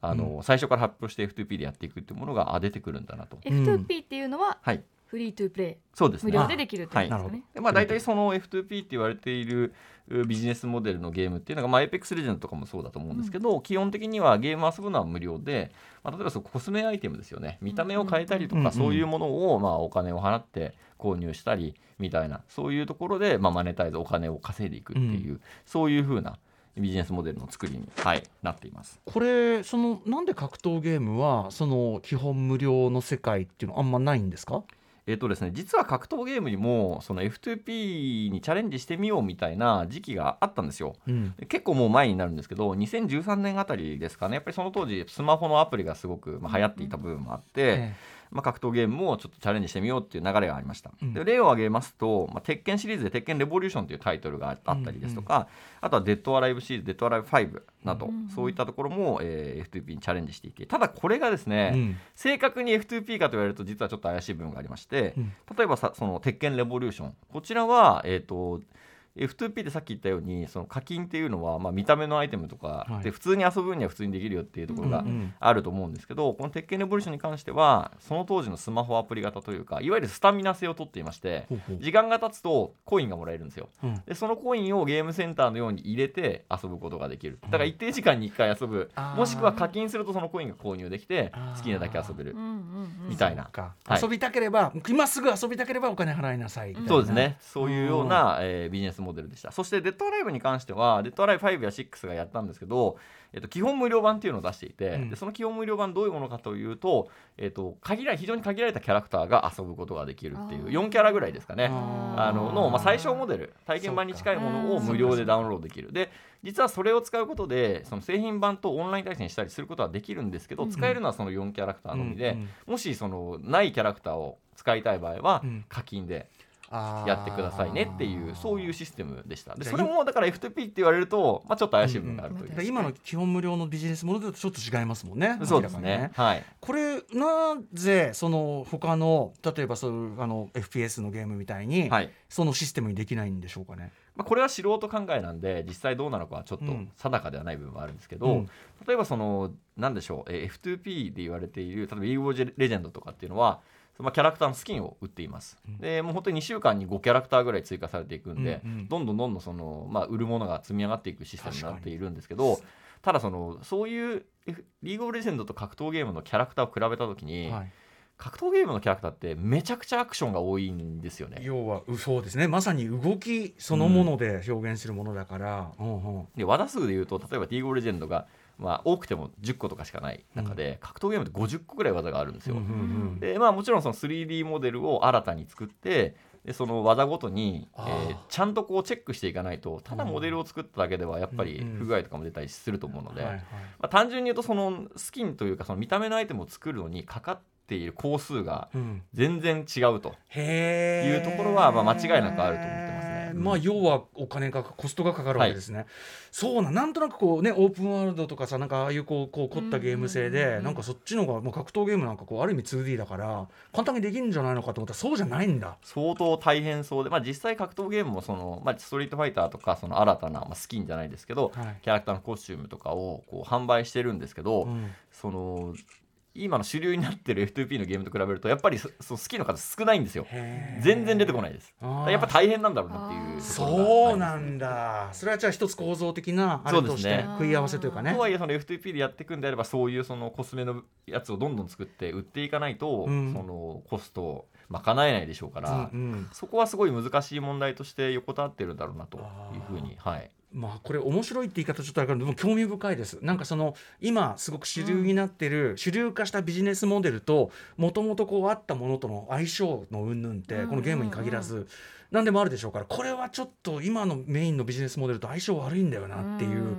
あの、最初から発表して F2P でやっていくっていうものがあ出てくるんだなと。F2P っていうのははいフリートゥープレイ。そうですね。無料でできるってことですなるほど。よね。でまあ、大体その F2P って言われているうビジネスモデルのゲームっていうのが、まあ、Apex レジェンドとかもそうだと思うんですけど、基本的にはゲーム遊ぶのは無料で、まあ、例えばそのコスメアイテムですよね。見た目を変えたりとか、うんうんそういうものを、まあ、お金を払って購入したりみたいなそういうところで、まあ、マネタイズお金を稼いでいくっていう、そういうふうなビジネスモデルの作りに、はい、なっています。これそのなんで格闘ゲームはその基本無料の世界っていうのあんまないんですか？えっとですね、実は格闘ゲームにもその F2P にチャレンジしてみようみたいな時期があったんですよ。うん。で結構もう前になるんですけど2013年あたりですかね。やっぱりその当時スマホのアプリがすごくまあ流行っていた部分もあって、えまあ、格闘ゲームもちょっとチャレンジしてみようっていう流れがありました、うん。で例を挙げますと、まあ、鉄拳シリーズで鉄拳レボリューションというタイトルがあったりですとか、あとはデッドアライブシリーズデッドアライブ5など、そういったところも、えー F2P にチャレンジしていてただこれがですね、うん。正確に F2P かと言われると実はちょっと怪しい部分がありまして、うん。例えばさその鉄拳レボリューションこちらは、えー、と F2P でさっき言ったようにその課金っていうのは、まあ、見た目のアイテムとかはい。で普通に遊ぶ分には普通にできるよっていうところがあると思うんですけど、この鉄拳レボリューションに関してはその当時のスマホアプリ型というかいわゆるスタミナ性を取っていまして時間が経つとコインがもらえるんですよ。うん。でそのコインをゲームセンターのように入れて遊ぶことができる。だから一定時間に1回遊ぶ。もしくは課金するとそのコインが購入できて好きなだけ遊べるみたいな。遊びたければ今すぐ遊びたければお金払いなさいそうですね。そういうような、えービジネスモデルでした。そしてデッドアライブに関してはデッドアライブ5や6がやったんですけど、えっと、基本無料版っていうのを出していて、うん。でその基本無料版どういうものかというと、えっと、限られ非常に限られたキャラクターが遊ぶことができるっていうあー。4キャラぐらいですかね。ああのの、まあ、最小モデル体験版に近いものを無料でダウンロードできる。で実はそれを使うことでその製品版とオンライン対戦したりすることはできるんですけど、使えるのはその4キャラクターのみで、うんうん。もしそのないキャラクターを使いたい場合はうん。課金であーやってくださいねっていうそういうシステムでした。でそれもだから F2P って言われると、まあ、ちょっと怪しい部分があるという、うんで今の基本無料のビジネスモデルとちょっと違いますもんね。そうですね。はい。これなぜその他の例えばそうあの FPS のゲームみたいに、はい。そのシステムにできないんでしょうかね。まあ、これは素人考えなんで実際どうなのかはちょっとうん。定かではない部分はあるんですけど、うん。例えばそのなんでしょう、えー F2P で言われている例えばリーグ・オブ・レジェンドとかっていうのはまあ、キャラクターのスキンを売っています、うん。でもう本当に2週間に5キャラクターぐらい追加されていくんで、うんうん。どんどんどんどんその、まあ、売るものが積み上がっていくシステムになっているんですけどただそのそういうリーグ・オブ・レジェンドと格闘ゲームのキャラクターを比べた時に、はい、格闘ゲームのキャラクターってめちゃくちゃアクションが多いんですよね。要はうそうですね。まさに動きそのもので表現するものだから、うんうん。で技数でいうと例えばリーグ・オブ・レジェンドが、まあ、多くても10個とかしかない中で、格闘ゲームって50個ぐらい技があるんですよ。でまあ、もちろんその 3D モデルを新たに作ってでその技ごとに、えあー。ーちゃんとこうチェックしていかないとただモデルを作っただけではやっぱり不具合とかも出たりすると思うので、単純に言うとそのスキンというかその見た目のアイテムを作るのにかかっている工数がうん。全然違うと。いうところはまあ間違いなくあると思ってます。ねまあ要はお金がコストがかかるわけですね。そうななんとなくこうねオープンワールドとかさなんかああいうこうこう凝ったゲーム性でうんなんかそっちの方がもう格闘ゲームなんかこうある意味 2D だから簡単にできるんじゃないのかと思ったらそうじゃないんだ。相当大変そうで、まあ、実際格闘ゲームもその、まあ、ストリートファイターとかその新たな、まあ、スキンじゃないですけど、はい。キャラクターのコスチュームとかをこう販売してるんですけど、うん。その今の主流になってる F2P のゲームと比べるとやっぱりそ好きの数少ないんですよ。全然出てこないです。やっぱ大変なんだろうなっていうところがそうなんだ。それはじゃあ一つ構造的なあれとしてね食い合わせというかね。と。はいえその F2P でやっていくんであればそういうそのコスメのやつをどんどん作って売っていかないと、うん。そのコストを賄えないでしょうから、うんうん。そこはすごい難しい問題として横たわってるんだろうなというふうにはいまあこれ面白いって言い方ちょっとあれからでも興味深いです。なんかその今すごく主流になってる、主流化したビジネスモデルともともとこうあったものとの相性の云々って、うんこのゲームに限らず。何でもあるでしょうからこれはちょっと今のメインのビジネスモデルと相性悪いんだよなっていう、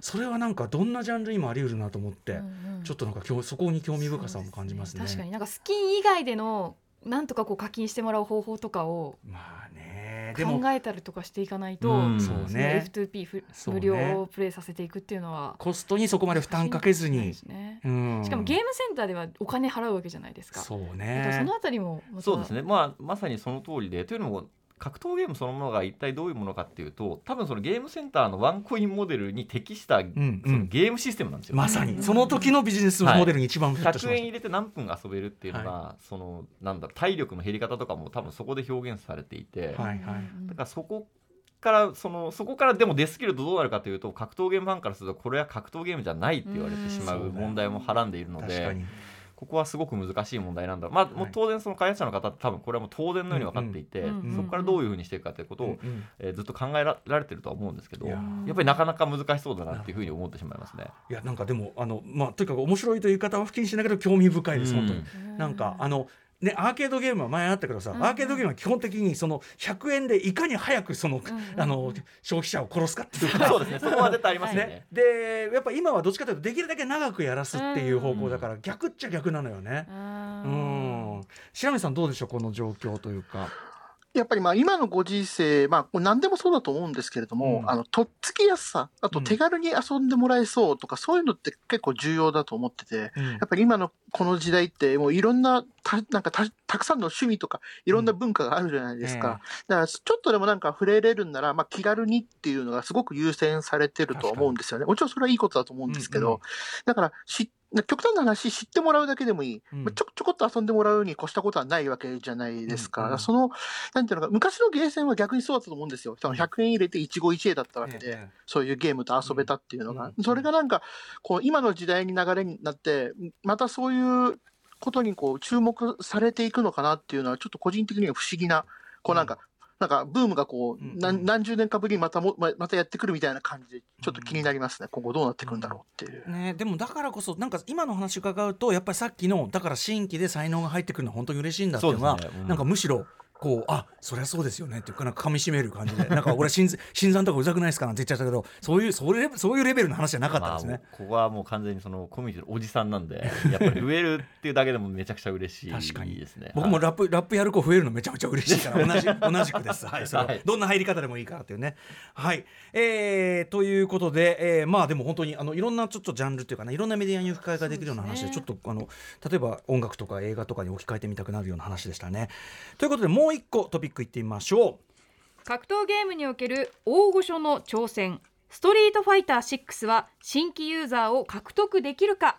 それはなんかどんなジャンル今あり得るなと思って、ちょっとなんか興そこに興味深さも感じますね。確かになんかスキン以外でのなんとかこう課金してもらう方法とかを。まあね考えたりとかしていかないと、うん。そうね。その F2P ふそうね。無料をプレイさせていくっていうのはコストにそこまで負担かけずに。ね。うん、しかもゲームセンターではお金払うわけじゃないですか。そうね。そのあたりもそうですね、まあ、まさにその通りでというのも格闘ゲームそのものが一体どういうものかっていうと多分そのゲームセンターのワンコインモデルに適した、んそのゲームシステムなんですよ。まさにその時のビジネスモデルに一番フィットし100まし円入れて何分遊べるっていうのが、そのなんだろう体力の減り方とかも多分そこで表現されていて、た。はいはい。うんだからそこからそのそこからでも出過ぎるとどうなるかというと格闘ゲームファンからするとこれは格闘ゲームじゃないって言われてしまううん問題もはらんでいるので。ここはすごく難しい問題なんだまあ、もう当然その開発者の方って多分これはもう当然のように分かっていて、うんうんそこからどういうふうにしていくかということを、うんうん。えーずっと考えられてるとは思うんですけどいやっぱりなかなか難しそうだなっていうふうに思ってしまいますね。いやなんかでもあのまあとにかく面白いという言い方は不謹慎だけど興味深いです、うん本当に。なんかあのね、アーケードゲームは前あったけどさ、うんアーケードゲームは基本的にその100円でいかに早くその、うんあの消費者を殺すかっていう。か そうですね。そこは絶対ありますよね。ね、でやっぱ今はどっちかというとできるだけ長くやらすっていう方向だから、逆っちゃ逆なのよね。あうーん。白見さんどうでしょうこの状況というか。やっぱりまあ今のご時世、まあ、何でもそうだと思うんですけれども、うん。あのとっつきやすさ、あと手軽に遊んでもらえそうとか、そういうのって結構重要だと思ってて、うん。やっぱり今のこの時代って、もういろんなた、なんかたたくさんの趣味とか、いろんな文化があるじゃないですか。だから、ちょっとでもなんか触れれるんなら、まあ気軽にっていうのがすごく優先されてると思うんですよね。もちろんそれはいいことだと思うんですけど、うんうん。だからし、極端な話、知ってもらうだけでもいい。うんまあちょちょこっと遊んでもらうに越したことはないわけじゃないですか。うんうんその、なんていうのか、昔のゲーセンは逆にそうだったと思うんですよ。その100円入れて一期一会だったわけで。ええそういうゲームと遊べたっていうのが、うんそれがなんか、こう、今の時代に流れになって、またそういうことにこう、注目されていくのかなっていうのは、ちょっと個人的には不思議な、こうなんか、なんかブームがこう、うん。うん。何何十年かぶりにまたもままたやってくるみたいな感じでちょっと気になりますね、今後どうなってくるんだろうっていう。ね、でもだからこそなんか今の話伺うとやっぱりさっきのだから新規で才能が入ってくるのは本当に嬉しいんだっていうのはね。うん。なんかむしろこうあそりゃそうですよねっていうかなんか噛み締める感じで なんか俺新新参とかうざくないですかなんて言っちゃったけどそういうそういうそういうレベルの話じゃなかったんですね。まあ、ここはもう完全にそのコミュニティのおじさんなんで やっぱり増えるっていうだけでもめちゃくちゃ嬉しい確かにですね僕もはいラップラップやる子増えるのめちゃめちゃ嬉しいから同じ 同じくです。はい、それははいどんな入り方でもいいからっていうね。はい、えーということで、えーまあでも本当にあのいろんなちょっとジャンルっていうかないろんなメディアに置き換えができるような話でねちょっとあの例えば音楽とか映画とかに置き換えてみたくなるような話でしたね。ということでもう一個トピックいってみましょう。格闘ゲームにおける大御所の挑戦。ストリートファイター6は新規ユーザーを獲得できるか。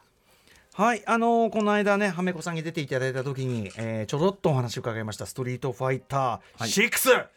はい、あのーこの間ね、はめこさんに出ていただいた時に、えーちょろっとお話を伺いました、ストリートファイター6、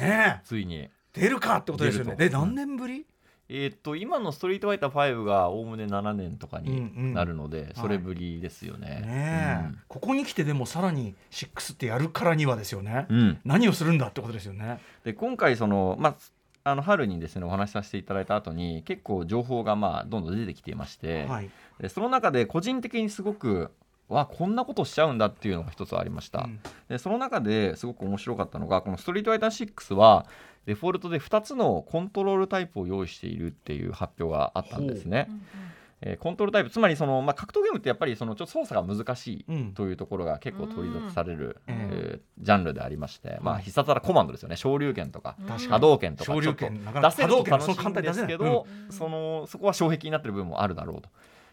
ねえ、ついに。出るかってことですよね。で、何年ぶり、えーっと今のストリートファイター5がおおむね7年とかうんうんになるので、それぶりですよね。ねえ、ここに来てでもさらに6ってやるからにはですよね。うんうん何をするんだってことですよね。で今回その、まあ、あの春にですねお話しさせていただいた後に結構情報がまあどんどん出てきていまして、はい。でその中で個人的にすごくわこんなことしちゃうんだっていうのが一つありました、うんでその中ですごく面白かったのがこのストリートファイター6はデフォルトで2つのコントロールタイプを用意しているっていう発表があったんですね。えーコントロールタイプつまりその、まあ、格闘ゲームってやっぱりそのちょっと操作が難しうん。いというところが結構取り属される、うん。えージャンルでありまして、まあ、必殺技コマンドですよね。昇竜拳とか確波動拳とか出せると楽しいんですけその簡単に出せどそのそこは障壁になってる部分もあるだろうと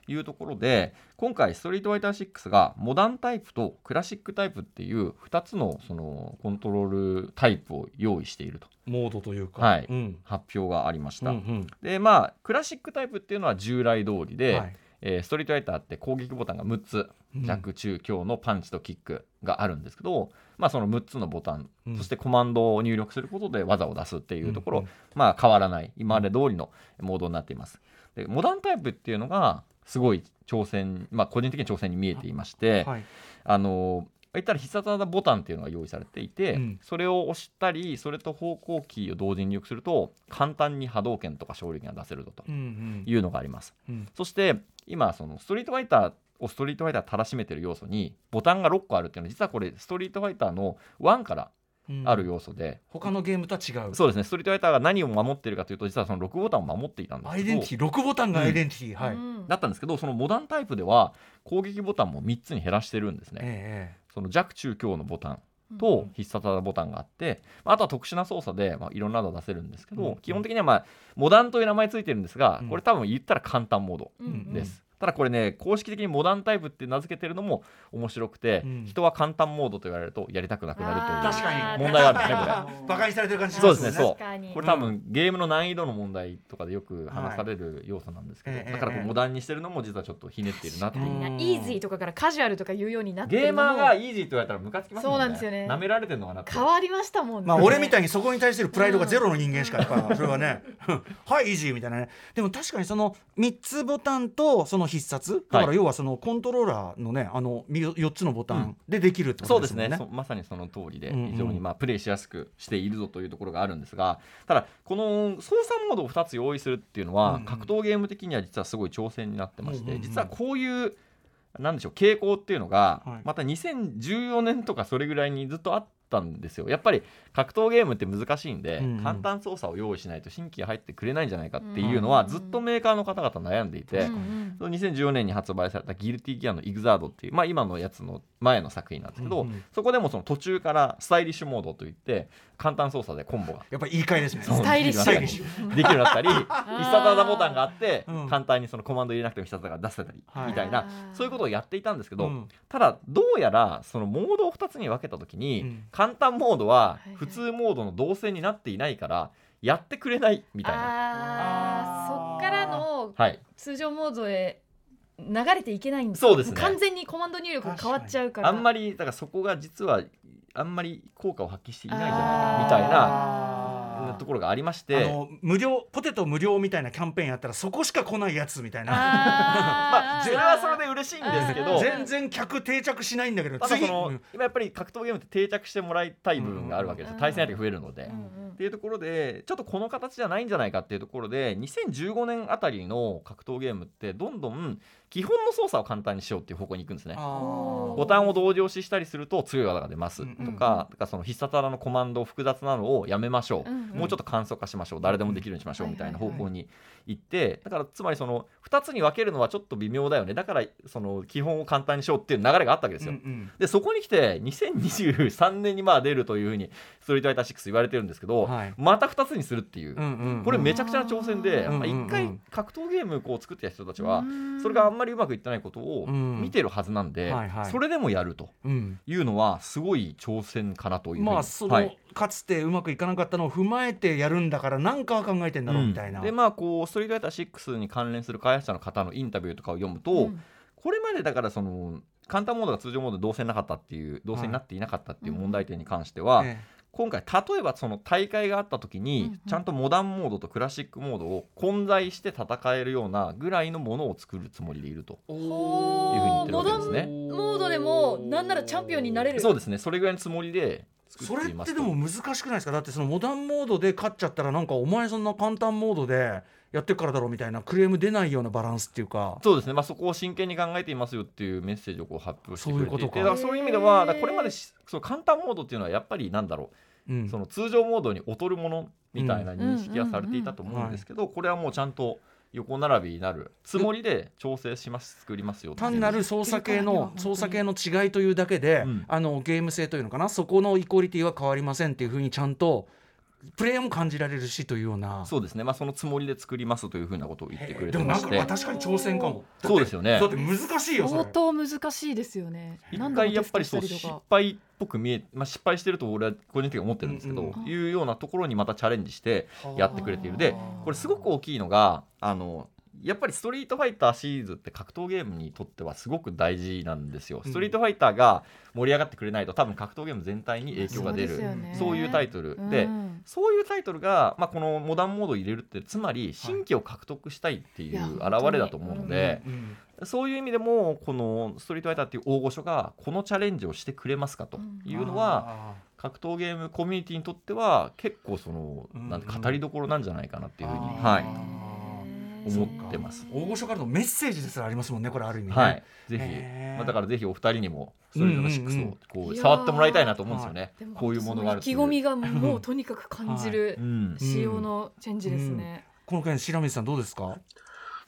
いうところで今回ストリートファイター6がモダンタイプとクラシックタイプっていう2つのそのコントロールタイプを用意しているとモードというか。はいうん。発表がありました。うんうんでまあクラシックタイプっていうのは従来通りで、はいえーストリートファイターって攻撃ボタンが6つうん弱中強のパンチとキックがあるんですけど、まあ、その6つのボタン、うんそしてコマンドを入力することで技を出すっていうところ、うんうんまあ、変わらない今まで通りのモードになっています。でモダンタイプっていうのがすごい挑戦、まあ、個人的に挑戦に見えていまして、はい。あの言ったら必殺技ボタンっていうのが用意されていて、うんそれを押したりそれと方向キーを同時に入力すると簡単に波動拳とか勝利拳が出せるぞとうんうんいうのがあります。うんそして今そのストリートファイターをストリートファイターたらしめてる要素にボタンが6個あるっていうのは実はこれストリートファイターの1からうんある要素で、他のゲームとは違う。そうですね。ストリートファイターが何を守っているかというと実はその6ボタンを守っていたんですけど。アイデンティティ6ボタンがアイデンティティ、はい。だったんですけどそのモダンタイプでは攻撃ボタンも3つに減らしてるんですね。えその弱中強のボタンと必殺技ボタンがあって、まああとは特殊な操作で、まあ、いろんなの出せるんですけど、うん。基本的には、まあ、モダンという名前ついてるんですが、うん。これ多分言ったら簡単モードうんです。ただこれね公式的にモダンタイプって名付けてるのも面白くて、うん。人は簡単モードと言われるとやりたくなくなるという。確かに。問題があるんですねこれえバカにされてる感じしそうまよね。ですすねそう。これ多分ゲームの難易度の問題とかでよく話される要素なんですけど、はいええだからこええうモダンにしてるのも実はちょっとひねっているなっていう。うんイージーとかからカジュアルとか言うように。なってゲーマーがイージーと言われたらムカつきますもんね。そうなんですよね。舐められてるのかなって。変わりましたもんね。まあ俺みたいにそこに対するプライドがゼロの人間しかやっぱそれはねはいイージーみたいなね。でも確かにその3つボタンとその必殺？だから要はそのコントローラーのねあの4つのボタンでできるってこそうですすとでもんね。ね。そまさにその通りで非常にまあプレイしやすくしているぞというところがあるんですがただこの操作モードを2つ用意するっていうのは格闘ゲーム的には実はすごい挑戦になってまして実はこういうなんでしょう傾向っていうのがはい。また2014年とかそれぐらいにずっとあったんですよ。やっぱり格闘ゲームって難しいんでうんうん。簡単操作を用意しないと新規が入ってくれないんじゃないかっていうのはずっとメーカーの方々悩んでいてうんうん。その2014年に発売されたギルティギアのイグザードっていう、まあ、今のやつの前の作品なんですけど、うんうん。そこでもその途中からスタイリッシュモードといって簡単操作でコンボが。やっぱり言い換えですね。スタイリッシュ。できるようになったり 必殺技ボタンがあって、うん。簡単にそのコマンド入れなくても必殺技が出せたり、はい。みたいなそういうことをやっていたんですけど、うん。ただどうやらそのモードを2つに分けた時に、うん。簡単モードは普通モードの動線になっていないからやってくれないみたいな。そっからのはい、通常モードへ流れていけないんですそうですね。も完全にコマンド入力が変わっちゃうから。あんまりだからそこが実はあんまり効果を発揮していないんじゃないかみたいなー。ところがありましあて。の無料ポテト無料みたいなキャンペーンやったらそこしか来ないやつみたいな。まあ、それはそれで嬉しいんですけど、全然客定着しないんだけど次ただその、うん。今やっぱり格闘ゲームって定着してもらいたい部分があるわけですよ、対戦相手が増えるので。うんっていうところでちょっとこの形じゃないんじゃないかっていうところで2015年あたりの格闘ゲームってどんどん基本の操作を簡単にしようっていう方向に行くんですね。ボタンを同時押ししたりすると強い技が出ますうんとか,、とかその必殺技のコマンド複雑なのをやめましょう、うんうん。もうちょっと簡素化しましょう。誰でもできるようにしましょううんみたいな方向に行ってだからつまりその2つに分けるのはちょっと微妙だよね。だからその基本を簡単にしようっていう流れがあったわけですよ。うんうん。でそこに来て2023年にまあ出るというふうにストリートファイター6言われてるんですけど、はい。また2つにするっていう、うんうんこれめちゃくちゃな挑戦でうんまあ一回うん。うん格闘ゲームこう作ってた人たちはうん。それがあんまりうまくいってないことをうん。見てるはずなんではいはい。それでもやるとうん。いうのはすごい挑戦かなというまあその、はい。かつてうまくいかなかったのを踏まえてやるんだから何かは考えてんだろうみたいな、うん。でまあこうストリートファイター6に関連する開発者の方のインタビューとかを読むと、うん。これまでだからその簡単モードが通常モードで同性なかったっていう同性になっていなかったっていう問題点に関しては、え今回例えばその大会があった時にんちゃんとモダンモードとクラシックモードを混在して戦えるようなぐらいのものを作るつもりでいるとえいうふうに言ってるわけですね。モードでもなんならチャンピオンになれる。そうですね。それぐらいのつもりでそれっ作っていますと。てでも難しくないですか？だってそのモダンモードで勝っちゃったらなんかお前そんな簡単モードでやってるからだろうみたいなクレーム出ないようなバランスっていうか。そうですね、まあ、そこを真剣に考えていますよっていうメッセージをこう発表してくれていて。そういうことか。だからそういう意味ではこれまでしその簡単モードっていうのはやっぱりなんだろう。うん。その通常モードに劣るものみたいな認識はされていたと思うんですけど、これはもうちゃんと横並びになるつもりで調整します作りますよ単なる操作系の操作系の違いというだけで、うん。あのゲーム性というのかな。そこのイコリティは変わりませんっていうふうにちゃんとプレイヤーも感じられるしというような。そうですね、まあ、そのつもりで作りますというふうなことを言ってくれでもなんかて。ましてまあ確かに挑戦かもそうですよね。だって難しいよ相当難しいですよね。一回やっぱりそう失敗っぽく見え、まあ、失敗してると俺は個人的には思ってるんですけど、うんうん。いうようなところにまたチャレンジしてやってくれている。でこれすごく大きいのがあのやっぱりストリートファイターシリーズって格闘ゲームにとってはすごく大事なんですよ。うん。ストリートファイターが盛り上がってくれないと多分格闘ゲーム全体に影響が出る。そうですよね。そういうタイトル。で、うんそういうタイトルが、まあ、このモダンモードを入れるってつまり新規を獲得したいっていう表れだと思うので、うんそういう意味でもこのストリートファイターっていう大御所がこのチャレンジをしてくれますかというのは、格闘ゲームコミュニティにとっては結構その、うんなんて語りどころなんじゃないかなっていうふうに、はい、思ってます。大御所からのメッセージですらありますもんねこれある意味ね、はい、ぜひ、まあ、だからぜひお二人にもストリートの6をこういやー。触ってもらいたいなと思うんですよね。こういうものがあるそ意気込みがもうとにかく感じるうん。仕様のチェンジですね。この件白水さんどうですか？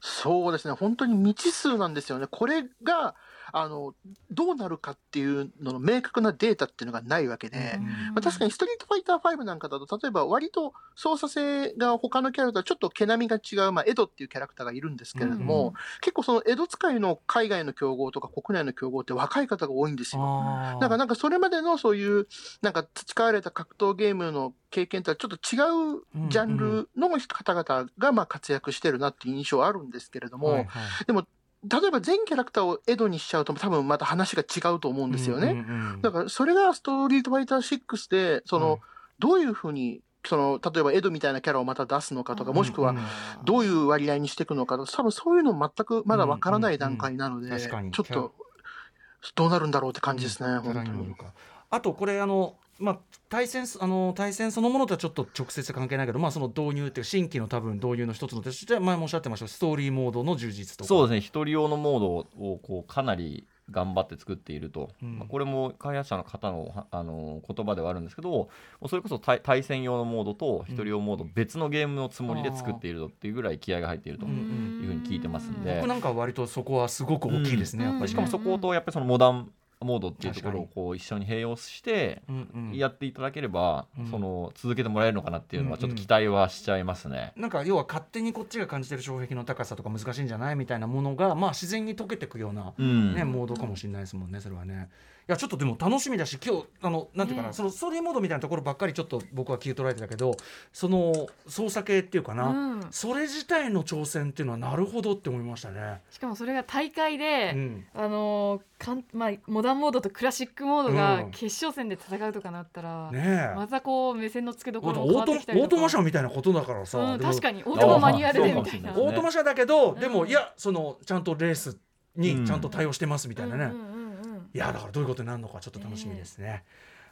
そうですね、本当に未知数なんですよね。これが、あの、どうなるかっていうのの明確なデータっていうのがないわけで、まあ、確かにストリートファイター5なんかだと、例えば割と操作性が他のキャラとはちょっと毛並みが違う、まあ、エドっていうキャラクターがいるんですけれども、うん。結構そのエド使いの海外の競合とか国内の競合って若い方が多いんですよ。あー。なんか、なんかそれまでのそういう、なんか培われた格闘ゲームの経験とはちょっと違うジャンルの方々がまあ活躍してるなっていう印象はあるんですけれども、でも、例えば全キャラクターをエドにしちゃうと多分また話が違うと思うんですよね。うんうんうんだからそれがストリートファイター6で、その、うん。どういうふうに、その、例えばエドみたいなキャラをまた出すのかとか、もしくはうんどういう割合にしていくのかとか、多分そういうの全くまだわからない段階なので、うんうん。うんちょっと、どうなるんだろうって感じですね、キャ本当に。あとこれあのまあ対戦あの対戦そのものとはちょっと直接関係ないけど、まあ、その導入っていう新規の多分導入の一つのとして前もおっしゃってましたストーリーモードの充実とか。そうですね。一人用のモードをこうかなり頑張って作っていると、うん。まあこれも開発者の方のはあの言葉ではあるんですけどそれこそ対対戦用のモードと一人用モード別のゲームのつもりで作っているとっていうぐらい気合が入っているとうんいうふうに聞いてますんで。僕なんかは割とそこはすごく大きいですね、うん。やっぱりね。しかもそことやっぱりそのモダンモードっていうところを確こう一緒に併用してやっていただければ、うん。その続けてもらえるのかなっていうのはちょっうんと期待はしちゃいますね。なんか要は勝手にこっちが感じてる障壁の高さとか難しいんじゃないみたいなものが、まあ、自然に解けていくような、うん。ねモードかもしれないですもんねそれはね。やちょっとでも楽しみだし今日あのなんていうかな、ねそのストーリーモードみたいなところばっかりちょっと僕は気を取られてたけどその操作系っていうかな、うん。それ自体の挑戦っていうのはなるほどって思いましたね。しかもそれが大会で、うん。あのーかんまあ、モダンモードとクラシックモードうん。が決勝戦で戦うとかなったら、ねえ。またこう目線の付けどこオろも変わートってきたりとか。オートマ車みたいなことだからさ、確かにオートママニュアルでみたいな。オートマ車だけど、でもうん。いやそのちゃんとレースうんにちゃんと対応してますみたいなね、うんうんうんうんいやだからどういうことになるのかちょっと楽しみですね。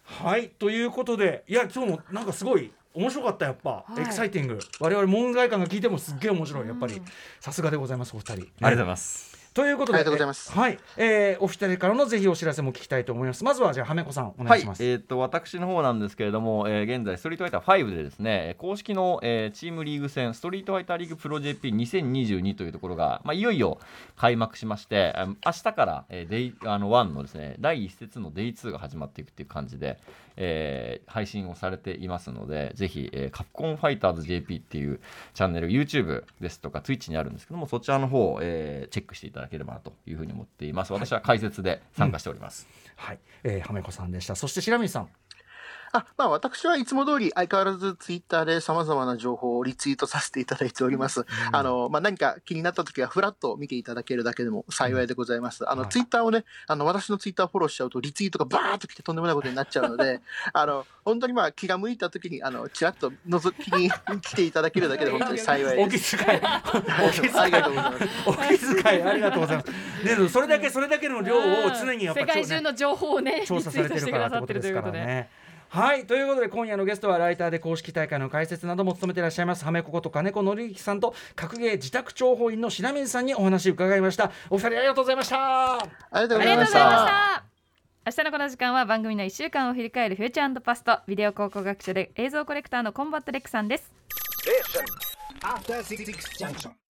はいということでいや今日もなんかすごい面白かったやっぱ、はいエキサイティング我々門外観が聞いてもすっげえ面白いやっぱり、うんさすがでございますお二人。ありがとうございます。ということでありがとうございます。えはい、えーお二人からのぜひお知らせも聞きたいと思います。まずはじゃあはめこさんおはい願いしま、す。えー、と私の方なんですけれども、えー現在、ストリートファイター5でですね、公式の、えーチームリーグ戦、ストリートファイターリーグプロ JP2022 というところが、まあ、いよいよ開幕しまして、あ明日から、えーデイあの1のですね第1節の Day2 が始まっていくっていう感じで、えー配信をされていますので、ぜひ、えーカプコンファイターズ JP っていうチャンネル、YouTube ですとか Twitch にあるんですけども、そちらの方を、えーチェックしていただければなというふうに思っています。私は解説で参加しております。はい、えー、はめこさんでしたそして白水さんあまあ、私はいつも通り相変わらずツイッターで様々な情報をリツイートさせていただいております。あの、まあ、何か気になった時はフラッと見ていただけるだけでも幸いでございます。あの、はいツイッターをね、あの、私のツイッターをフォローしちゃうとリツイートがバーッと来てとんでもないことになっちゃうので、あの、本当にまあ気が向いた時に、あの、ちらっと覗きに来ていただけるだけで本当に幸いおです。気遣いお気遣いありがとうございます。お気遣いありがとうございます。ね、でもそれだけそれだけの量を常にやっぱ世界中の情報をね調査されてるからってことですからね。はいということで今夜のゲストはライターで公式大会の解説なども務めていらっしゃいますはめここと金子紀之さんと格ゲー自宅諜報員の白水さんにお話伺いましたお二人ありがとうございましたありがとうございました。した明日のこの時間は番組の1週間を振り返る Future Past ビデオ考古学者で映像コレクターのコンバットレックさんです After Six Junction.